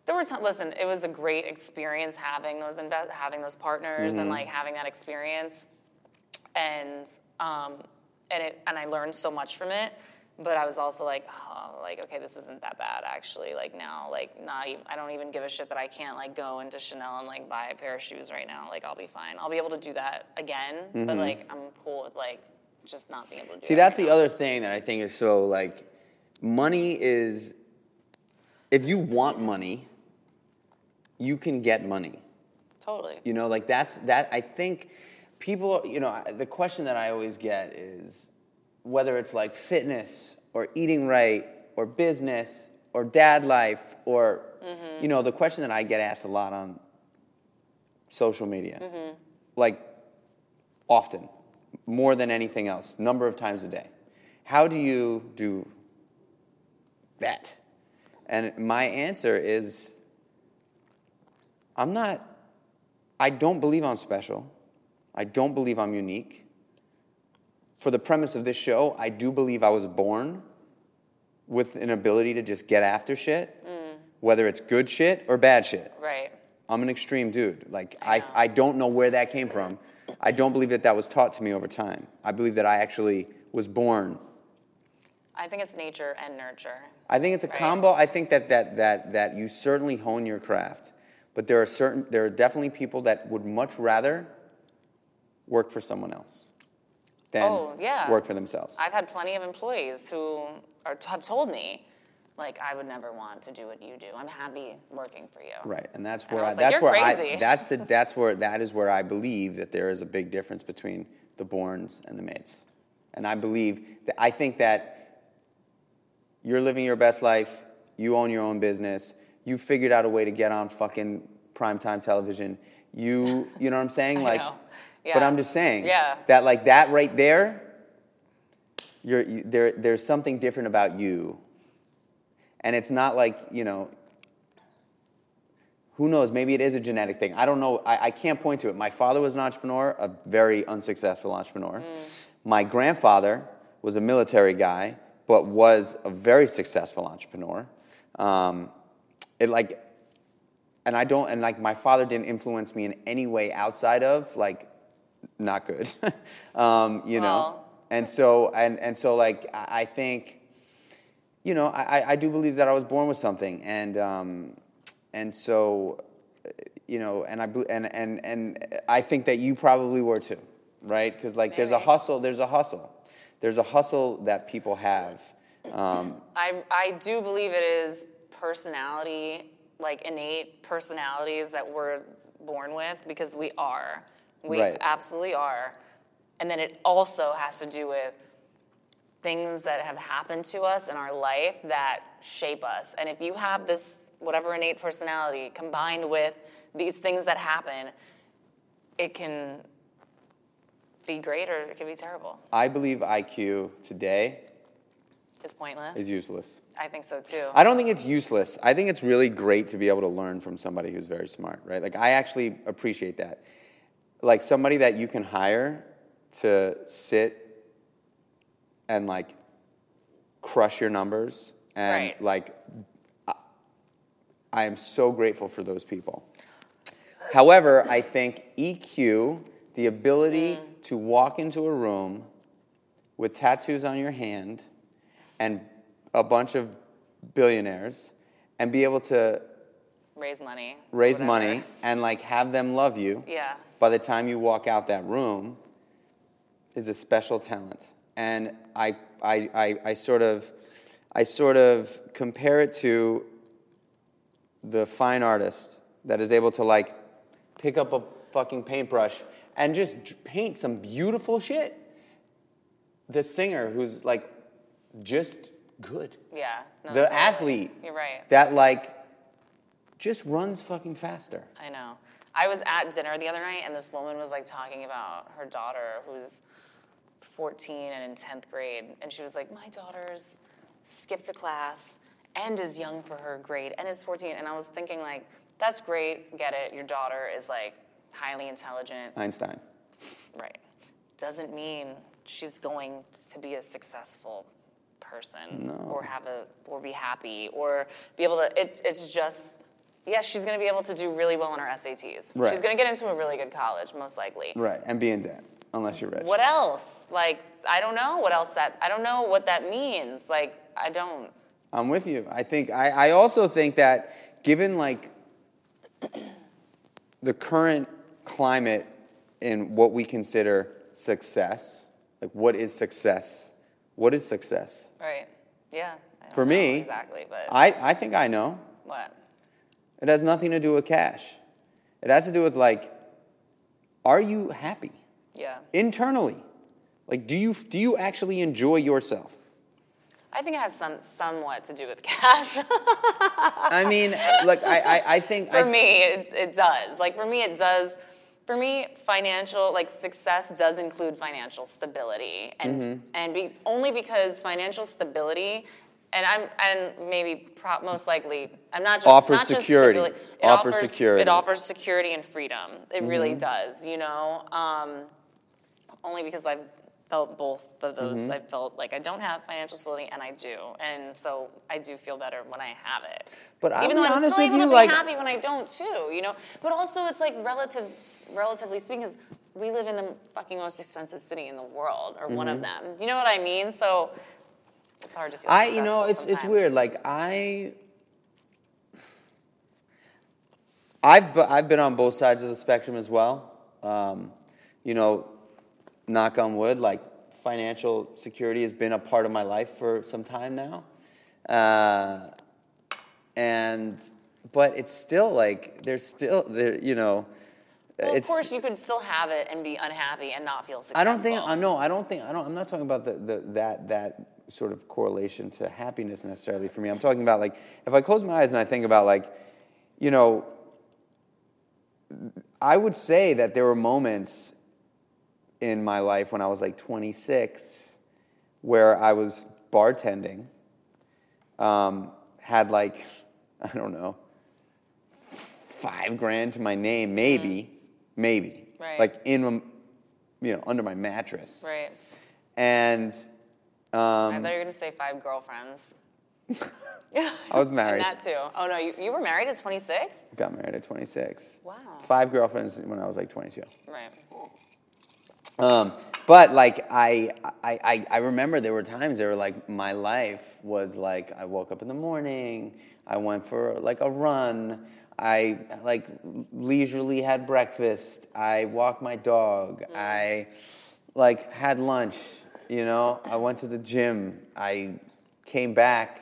there were some, listen, it was a great experience having those inve- having those partners Mm-hmm. and like having that experience, and um, and it and I learned so much from it. But I was also like, oh, like okay, this isn't that bad actually. Like now, like not even I don't even give a shit that I can't like go into Chanel and like buy a pair of shoes right now. Like I'll be fine. I'll be able to do that again, but like I'm cool with like just not being able to do. Mm-hmm. See, that's right the other thing that I think is so like, money is, if you want money, you can get money. totally. You know, like that's that. I think people, you know, the question that I always get is whether it's like fitness or eating right or business or dad life or, mm-hmm. you know, the question that I get asked a lot on social media, mm-hmm. like often, more than anything else, number of times a day. How do you do that? And my answer is I'm not, I don't believe I'm special. I don't believe I'm unique. For the premise of this show, I do believe I was born with an ability to just get after shit, mm. whether it's good shit or bad shit. Right. I'm an extreme dude. Like, I I. I don't know where that came from. I don't believe that that was taught to me over time. I believe that I actually was born. I think it's nature and nurture. I think it's a Right. combo. I think that, that, that, that you certainly hone your craft, but there are certain, there are definitely people that would much rather work for someone else than Oh, yeah. work for themselves. I've had plenty of employees who are, have told me, like, I would never want to do what you do. I'm happy working for you. Right, and that's And where I I, like, that's "You're where I that's the that's where that is where I believe that there is a big difference between the Borns and the Mates, and I believe that I think that you're living your best life, you own your own business, you figured out a way to get on fucking primetime television, you you know what I'm saying, I like, know. But I'm just saying Yeah. that like that right there, you're you, there there's something different about you, and it's not like you know who knows? Maybe it is a genetic thing. I don't know. I, I can't point to it. My father was an entrepreneur, a very unsuccessful entrepreneur. My grandfather was a military guy, but was a very successful entrepreneur. Um, it like, and I don't, and like my father didn't influence me in any way outside of like, not good. um, you know, and so and and so like I, I think you know, I, I- do believe that I was born with something, and um, and so, uh, you know, and I and and and I think that you probably were too, right? Because like, there's a hustle. There's a hustle. There's a hustle that people have. Um, I, I do believe it is personality, like innate personalities that we're born with because we are. We Right. absolutely are. And then it also has to do with things that have happened to us in our life that shape us. And if you have this, whatever innate personality combined with these things that happen, it can be great or it can be terrible. I believe IQ today is pointless. is useless. I think so too. I don't think it's useless. I think it's really great to be able to learn from somebody who's very smart, right? Like I actually appreciate that. Like somebody that you can hire to sit and like crush your numbers and Right. like I, I am so grateful for those people. However, I think EQ, the ability mm. to walk into a room with tattoos on your hand and a bunch of billionaires and be able to raise money. raise money and like have them love you Yeah. By the time you walk out that room is a special talent and I, I, I, I sort of i sort of compare it to the fine artist that is able to like pick up a fucking paintbrush and just paint some beautiful shit the singer who's like just good Yeah. no, the athlete You're right. that like just runs fucking faster. I know. I was at dinner the other night, and this woman was like talking about her daughter, who's 14 and in 10th grade, and she was like, "My daughter's skipped a class and is young for her grade and is 14." And I was thinking like, "That's great, get it. Your daughter is like highly intelligent, Einstein. right? Doesn't mean she's going to be a successful person or have a or be happy or be able to. It, it's just yes, she's going to be able to do really well on her SATs. Right. She's going to get into a really good college, most likely. Right, and be in debt unless you're rich. What else? Like, I don't know what else that, I don't know what that means. Like, I don't. I'm with you. I think I, I also think that given like the current climate in what we consider success, like what is success? What is success? Right. Yeah. For me, Exactly, but I, I think I know. what? It has nothing to do with cash. It has to do with like, are you happy Yeah. internally? Like, do you do you actually enjoy yourself? I think it has some somewhat to do with cash. I mean, like I, I, I think for I, me, it, it does. Like for me, it does. For me, financial like success does include financial stability, and Mm-hmm. and be, only because financial stability. And I'm and maybe pro, most likely I'm not just Offers not just security. stability. It Offers offers security. It offers security and freedom. It really Mm-hmm. does. You know, um, only because I've felt both of those. Mm-hmm. I felt like I don't have financial stability, and I do, and so I do feel better when I have it. But I'll even though I'm still able you, to be like- happy when I don't too, you know. But also, it's like relative, relatively speaking, because we live in the fucking most expensive city in the world, or one of them. You know what I mean? So it's hard to feel. I, you know, it's successful it's weird. Like I, I've I've been on both sides of the spectrum as well. Um, you know, knock on wood, like financial security has been a part of my life for some time now, uh, and but it's still like there's still there. You know, Well, of course, you could still have it and be unhappy and not feel successful. I don't think I know. I don't think I don't. I'm not talking about the, the that that sort of correlation to happiness necessarily for me. I'm talking about like if I close my eyes and I think about like, you know, I would say that there were moments in my life when I was like 26 where I was bartending, um, had like I don't know five grand to my name, maybe, maybe, Mm-hmm. Right. like in you know under my mattress, Right. and I um, thought you were gonna say five girlfriends. I was married. And that too. Oh no, you, you were married at 26? got married at 26. Wow. Five girlfriends when I was like 22. Right. Um, but like I, I, I, I remember there were times there were like my life was like I woke up in the morning, I went for like a run, I like leisurely had breakfast, I walked my dog, I like had lunch, you know, I went to the gym, I came back,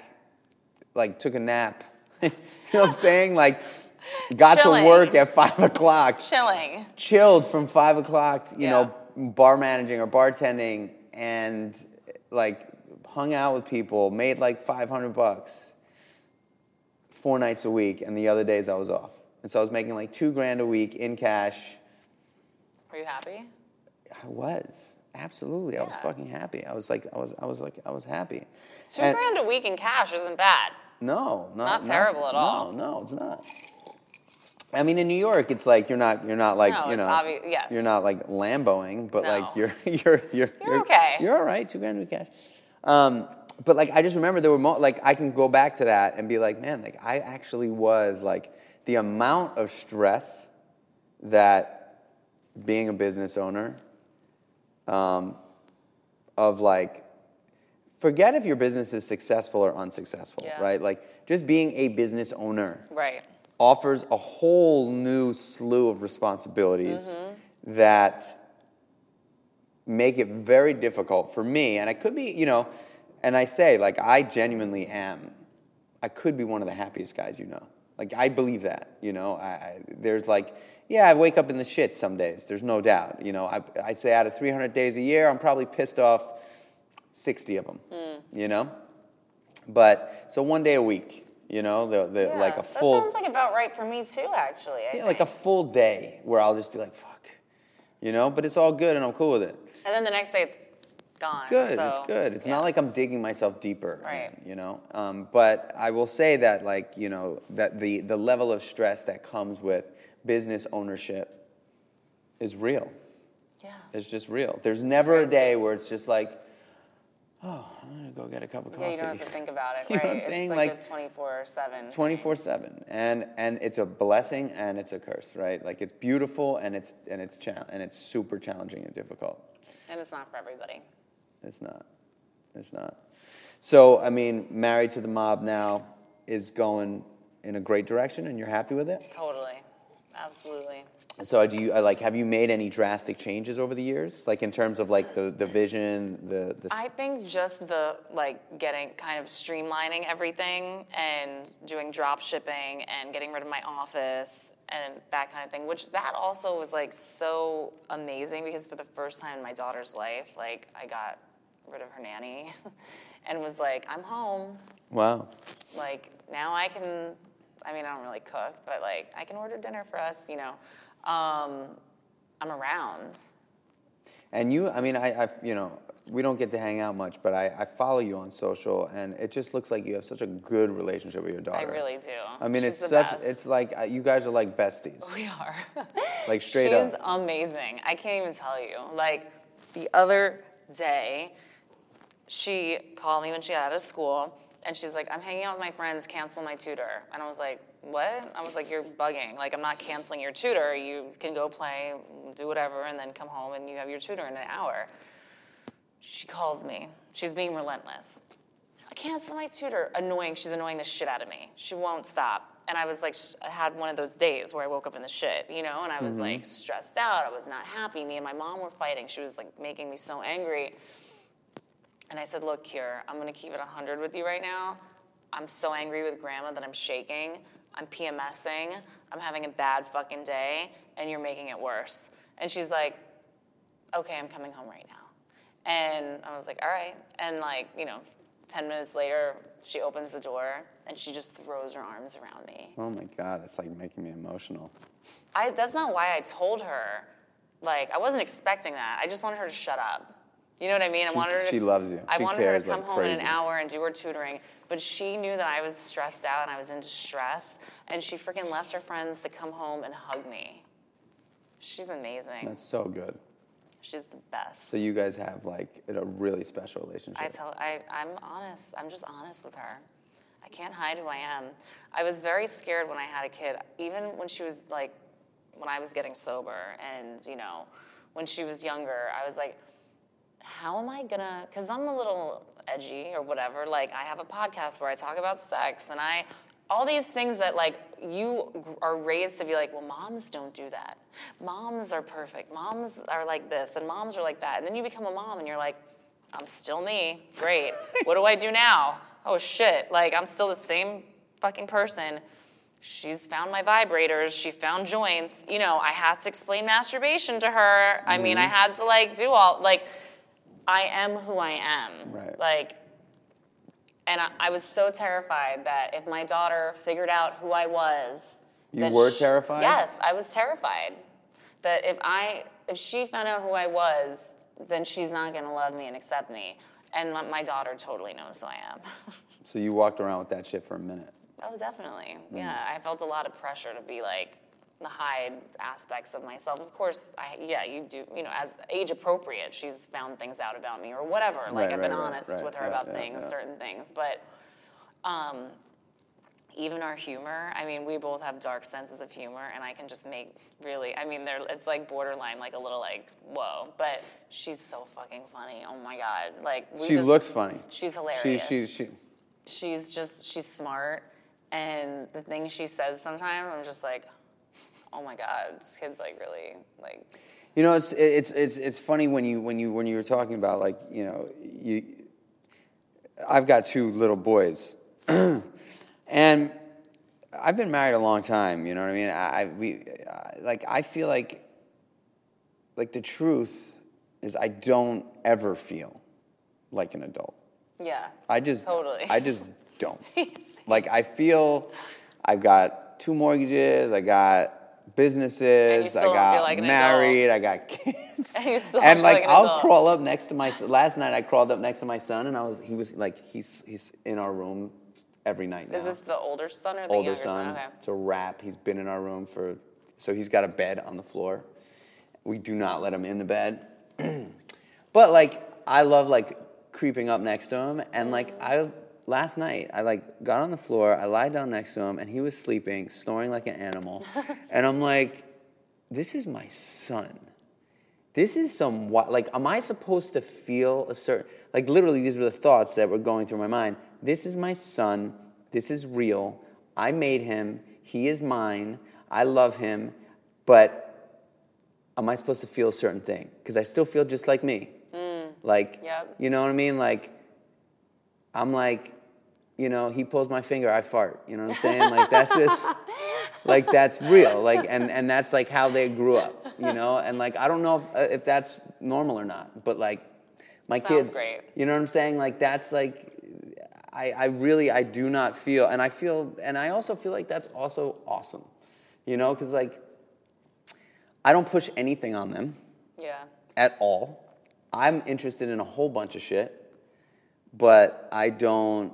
like took a nap. you know what I'm saying? Like got Chilling. to work at five o'clock Chilling. chilled from five o'clock, you Yeah. know, bar managing or bartending, and like hung out with people, made like 500 bucks four nights a week, and the other days I was off. And so I was making like two grand a week in cash. Were you happy? I was absolutely. I was fucking happy. I was like, I was, I was like, I was happy. Two And- grand a week in cash isn't bad. No, not, Not terrible at all. No, no, it's not. I mean, in New York, it's like you're not, you're not like, No, you know, yes. you're not like Lamboing, but No. like you're, you're, you're, You're okay. You're all right, two grand in cash. Um, but like, I just remember there were mo- like I can go back to that and be like, man, like I actually was like the amount of stress that being a business owner, um, of like forget if your business is successful or unsuccessful, Yeah. right? Like just being a business owner Right. offers a whole new slew of responsibilities that make it very difficult for me. And I could be, you know, and I say, like, I genuinely am, I could be one of the happiest guys you know. Like, I believe that, you know. I, I, there's like, yeah, I wake up in the shit some days, there's no doubt. You know, I, I'd say out of 300 days a year, I'm probably pissed off 60 of them, hmm. you know? But, so one day a week, you know, the, the, Yeah, like a full. That sounds like about right for me too, actually. I Yeah, like a full day where I'll just be like, fuck. You know, but it's all good and I'm cool with it. And then the next day it's gone. Good, so, it's good. It's yeah. not like I'm digging myself deeper. Right. in, you know, um, but I will say that, like, you know, that the, the level of stress that comes with business ownership is real. Yeah. It's just real. There's never a day where it's just like, oh, I'm gonna go get a cup of coffee. Yeah, you don't have to think about it, You know what I'm saying? It's like, Like- 24 7. 24 7 and and it's a blessing and it's a curse right like it's beautiful and it's and it's cha- and it's super challenging and difficult And it's not for everybody. It's not it's not so i mean married to the mob now is going in a great direction and you're happy with it Totally. Absolutely. so do you I like have you made any drastic changes over the years like in terms of like the the vision the the I think just the like getting kind of streamlining everything and doing drop shipping and getting rid of my office and that kind of thing, which that also was like so amazing because for the first time in my daughter's life, like I got rid of her nanny and was like, I'm home. wow Like now I can, I mean, I don't really cook, but like I can order dinner for us, you know. Um, I'm around. And you, I mean, I, I, you know, we don't get to hang out much, but I, I follow you on social, and it just looks like you have such a good relationship with your daughter. I really do. I mean, She's it's such, best. it's like uh, you guys are like besties. We are. Like, straight She's up. She's amazing. I can't even tell you. Like the other day, she called me when she got out of school, and she's like, "I'm hanging out with my friends. Cancel my tutor." And I was like, "What?" I was like, "You're bugging. Like I'm not canceling your tutor. You can go play, do whatever, and then come home and you have your tutor in an hour." She calls me. She's being relentless. I cancel my tutor. Annoying. She's annoying the shit out of me. She won't stop. And I was like, I had one of those days where I woke up in the shit, you know, and I was mm-hmm. like stressed out. I was not happy. Me and my mom were fighting. She was like making me so angry. And I said, Look, here, I'm gonna keep it 100 with you right now. I'm so angry with grandma that I'm shaking. I'm PMSing. I'm having a bad fucking day, and you're making it worse. And she's like, Okay, I'm coming home right now. And I was like, All right. And like, you know, 10 minutes later, she opens the door and she just throws her arms around me. Oh my God, it's like making me emotional. I, that's not why I told her. Like, I wasn't expecting that. I just wanted her to shut up. You know what I mean? I She- wanted her to, she loves you. I She wanted her to come like home in an hour and do her tutoring, but she knew that I was stressed out and I was in distress, and she freaking left her friends to come home and hug me. She's amazing. That's so good. She's the best. So you guys have like a really special relationship. I tell I, I'm honest. I'm just honest with her. I can't hide who I am. I was very scared when I had a kid, even when she was like, when I was getting sober, and you know, when she was younger, I was like, how am I gonna? Because I'm a little edgy or whatever. Like I have a podcast where I talk about sex, and I, all these things that like you are raised to be like, well, moms don't do that. Moms are perfect. Moms are like this, and moms are like that. And then you become a mom, and you're like, I'm still me. Great. what do I do now? Oh shit! Like I'm still the same fucking person. She's found my vibrators. She found joints. You know, I had to explain masturbation to her. I mean, I mm-hmm. had to like do all like. I am who I am. Right. Like, and I, I was so terrified that if my daughter figured out who I was, You that were sh- terrified? Yes, I was terrified that if I if she found out who I was, then she's not gonna love me and accept me. And my, my daughter totally knows who I am. So you walked around with that shit for a minute. oh, definitely. Mm. Yeah, I felt a lot of pressure to be like the hide aspects of myself. Of course, I, yeah, you do. You know, as age appropriate, she's found things out about me or whatever. Like Right, I've been right, honest right, with her about things, certain things, but. Um, even our humor, I mean, we both have dark senses of humor, and I can just make really, I mean, they're, it's like borderline, like a little like, whoa. But she's so fucking funny. Oh my God. Like, we She just- looks funny. She's She, hilarious. she, she. she's just, she's smart. And the things she says sometimes, I'm just like, oh my God, this kid's like really, like, You know, it's it's it's it's funny when you when you when you were talking about like you know you. I've got two little boys, and I've been married a long time. You know what I mean? I, I we I, like I feel like like the truth is I don't ever feel like an adult. yeah. I just Totally. I just don't. like I feel I've got two mortgages, I got businesses, I got feel like married, I got kids. And and like like an I'll adult. crawl up next to my son. Last night I crawled up next to my son and I was he was like he's he's in our room every night now. Is this the older son or the older younger son. Okay. It's a wrap. He's been in our room for so he's got a bed on the floor. We do not let him in the bed. but like I love like creeping up next to him, and like mm-hmm. I last night, I like got on the floor, I lied down next to him, and he was sleeping, snoring like an animal, and I'm like, this is my son. This is some like, am I supposed to feel a certain like literally these were the thoughts that were going through my mind. This is my son. This is real. I made him. He is mine. I love him, but am I supposed to feel a certain thing? Because I still feel just like me. Mm. Like, Yep. you know what I mean? Like, I'm like, you know, he pulls my finger, I fart. You know what I'm saying? Like that's just, like that's real. Like, and and that's like how they grew up. You know, and like I don't know if, if that's normal or not, but like my Sounds kids, great. you know what I'm saying? Like that's like. I, I really I do not feel and I feel and I also feel like that's also awesome. You know, because like I don't push anything on them Yeah. at all. I'm interested in a whole bunch of shit, but I don't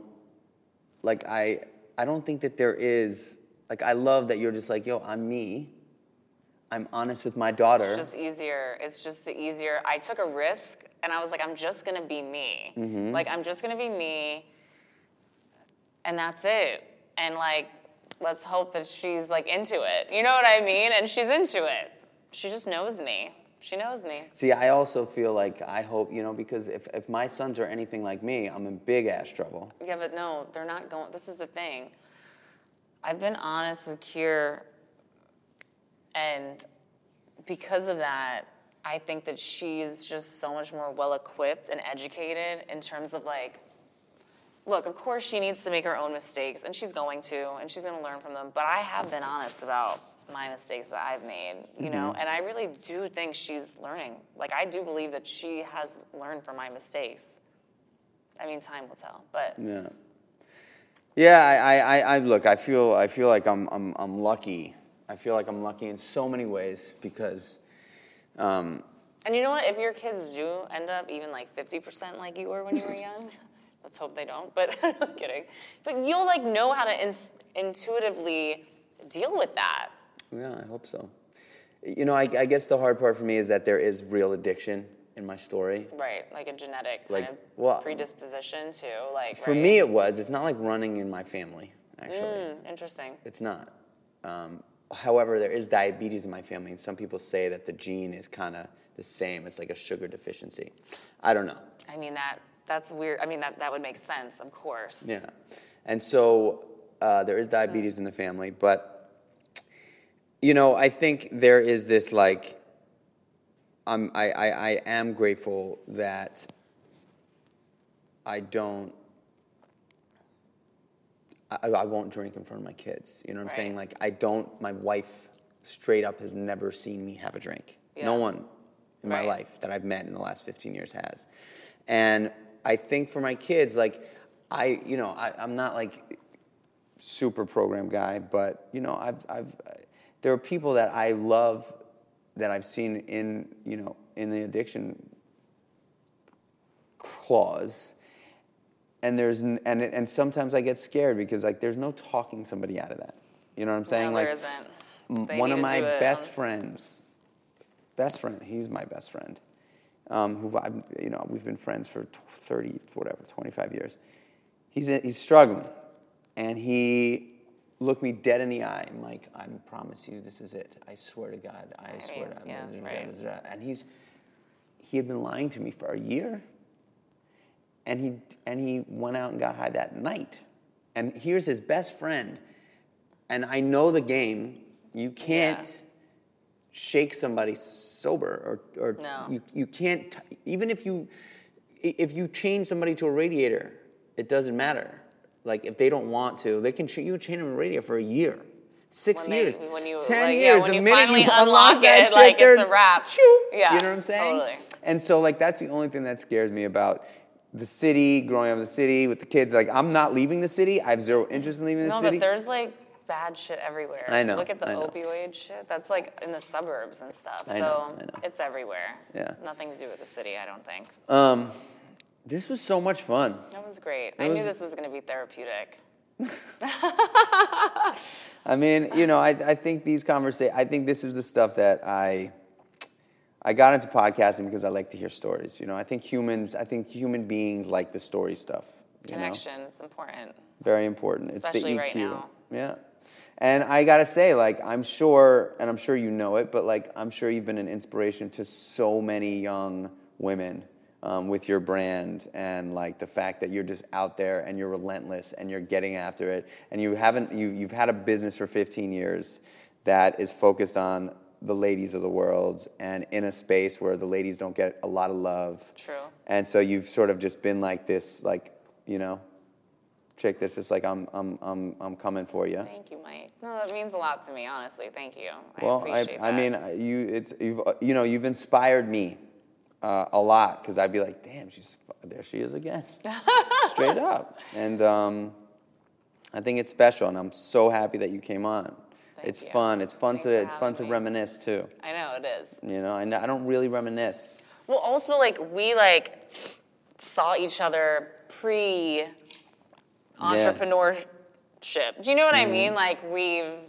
like I I don't think that there is like I love that you're just like, yo, I'm me. I'm honest with my daughter. It's just easier. It's just the easier. I took a risk and I was like, I'm just gonna be me. Mm-hmm. Like, I'm just gonna be me. And that's it. And like, let's hope that she's like into it. You know what I mean? And she's into it. She just knows me. She knows me. See, I also feel like I hope, you know, because if, if my sons are anything like me, I'm in big ass trouble. Yeah, but no, they're not going. This is the thing. I've been honest with Kier, and because of that, I think that she's just so much more well equipped and educated in terms of like, look, of course she needs to make her own mistakes, and she's going to, and she's going to learn from them. But I have been honest about my mistakes that I've made, you know, and I really do think she's learning. Like, I do believe that she has learned from my mistakes. I mean, time will tell, but. Yeah. Yeah, I, I, I, look, I feel, I feel like I'm, I'm, I'm lucky. I feel like I'm lucky in so many ways because, um, And you know what? If your kids do end up even like 50% like you were when you were young, let's hope they don't, but I'm kidding. But you'll like know how to ins- intuitively deal with that. Yeah, I hope so. You know, I, I guess the hard part for me is that there is real addiction in my story. Right, like a genetic Like, of well- predisposition to like. For right? me, it was. It's not like running in my family, actually. Mm, interesting. It's not. Um, however, there is diabetes in my family, and some people say that the gene is kind of the same. It's like a sugar deficiency. I don't know. I mean that that's weird. I mean that that would make sense, of course. Yeah. And so uh, there is diabetes in the family, but, you know, I think there is this like, I'm, I, I, I am grateful that I don't, I, I won't drink in front of my kids. You know what I'm Right. saying? Like, I don't, my wife straight up has never seen me have a drink. No one in my life that I've met in the last 15 years has. And I think for my kids, like, I, you know, I, I'm not like super program guy, but you know, I've, I've, there are people that I love that I've seen in, you know, in the addiction clause, and there's, and and sometimes I get scared because like there's no talking somebody out of that. You know what I'm saying? No, like there isn't. They one of my best on- friends, best friend, he's my best friend, um, who I, you know, we've been friends for 30, whatever, 25 years. He's, he's struggling. And he looked me dead in the eye. I'm like, I promise you, this is it. I swear to God. I swear to yeah, God. right. And he's, he had been lying to me for a year. And he, and he went out and got high that night. And here's his best friend. And I know the game. You can't shake somebody sober or, or No. you, you can't t- even if you if you chain somebody to a radiator it doesn't matter like if they don't want to they can you can chain them to a radiator for a year six When they- years when you- 10 like, yeah, years when the you minute you unlock that it, shit, like, it's a wrap. shoo. Yeah, you know what i'm saying totally. and so like that's the only thing that scares me about the city growing up in the city with the kids like i'm not leaving the city i have zero interest in leaving the city. No, but there's like bad shit everywhere. I know, Look at the opioid shit. That's like in the suburbs and stuff. I so know, I know. it's everywhere. Yeah. Nothing to do with the city, I don't think. um this was so much fun That was great. That I was- knew this was going to be therapeutic. I mean, you know, I, I think these conversations, I think this is the stuff that I, I got into podcasting because I like to hear stories. You know, I think humans, I think human beings like the story stuff. know? Connection is important. Very important. Especially it's the EQ. right. Yeah. And I gotta say, like, I'm sure, and I'm sure you know it, but like, I'm sure you've been an inspiration to so many young women um, with your brand and like the fact that you're just out there and you're relentless and you're getting after it. And you haven't, you, you've had a business for 15 years that is focused on the ladies of the world and in a space where the ladies don't get a lot of love. True. And so you've sort of just been like this, like, you know, chick that's just like, I'm, I'm, I'm, I'm coming for you. Thank you, Mike. No, that means a lot to me, honestly. Thank you. I Well, I, I mean, you, it's, you've, uh, you know, you've inspired me uh, a lot because I'd be like, damn, she's there. She is again, straight up. And um, I think it's special, and I'm so happy that you came on. Thank it's you. fun. It's fun Thanks to it's fun having to reminisce too. I know it is. You know, I don't really reminisce. Well, also like we like saw each other pre entrepreneurship. Do you know what I Mm-hmm. mean? Like we've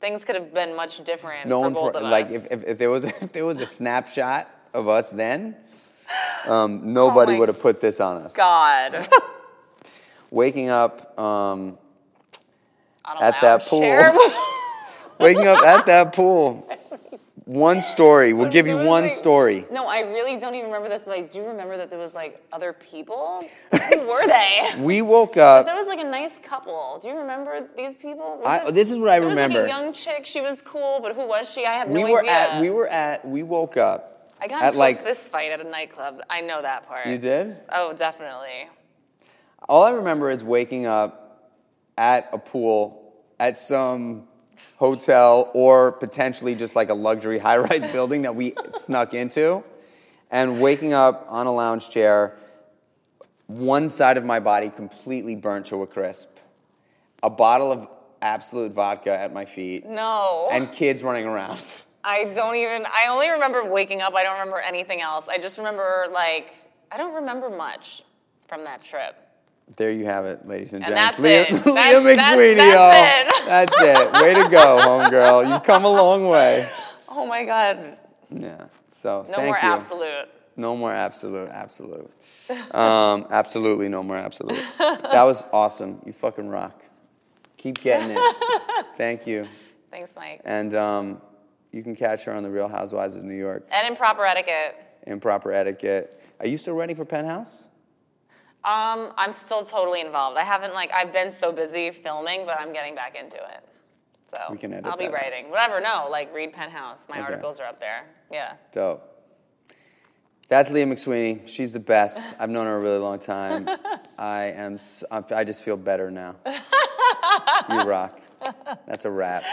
things could have been much different No for one both pro- of like us. if, if, if there was if there was a snapshot of us then, um, nobody Oh would have put this on us. God. Waking up. Um, At that pool. Waking up at that pool. One story. We'll give you one like- story. No, I really don't even remember this, but I do remember that there was like other people. Who were they? We woke up. There was like a nice couple. Do you remember these people? Was I- it- this is what I there Was remember. like a young chick. She was cool, but who was she? I have We no were idea. at. We were at. We woke up. I got into like. a fist fight at a nightclub. I know that part. You did. Oh, definitely. All I remember is waking up at a pool at some hotel or potentially just like a luxury high-rise building that we snuck into, and waking up on a lounge chair, one side of my body completely burnt to a crisp, a bottle of Absolut vodka at my feet, No. and kids running around. I don't even. I only remember waking up. I don't remember anything else. I just remember like I don't remember much from that trip. There you have it, ladies and, And gents. that's Leah, it. Leah That's- that's- McSweeney, that's y'all. it. That's it. Way to go, homegirl. You've come a long way. Oh my god. Yeah. So No more you. absolute. No more absolute, absolute. Um, absolutely no more absolute. That was awesome. You fucking rock. Keep getting it. Thank you. Thanks, Mike. And um, you can catch her on The Real Housewives of New York. And improper etiquette. Improper etiquette. Are you still writing for Penthouse? Um, I'm still totally involved. I haven't like I've been so busy filming, but I'm getting back into it. So We can edit I'll be out. writing. Whatever, no, like read Penthouse. My Okay. articles are up there. Yeah. Dope. That's Leah McSweeney. She's the best. I've known her a really long time. I am. I just feel better now. you rock. That's a wrap.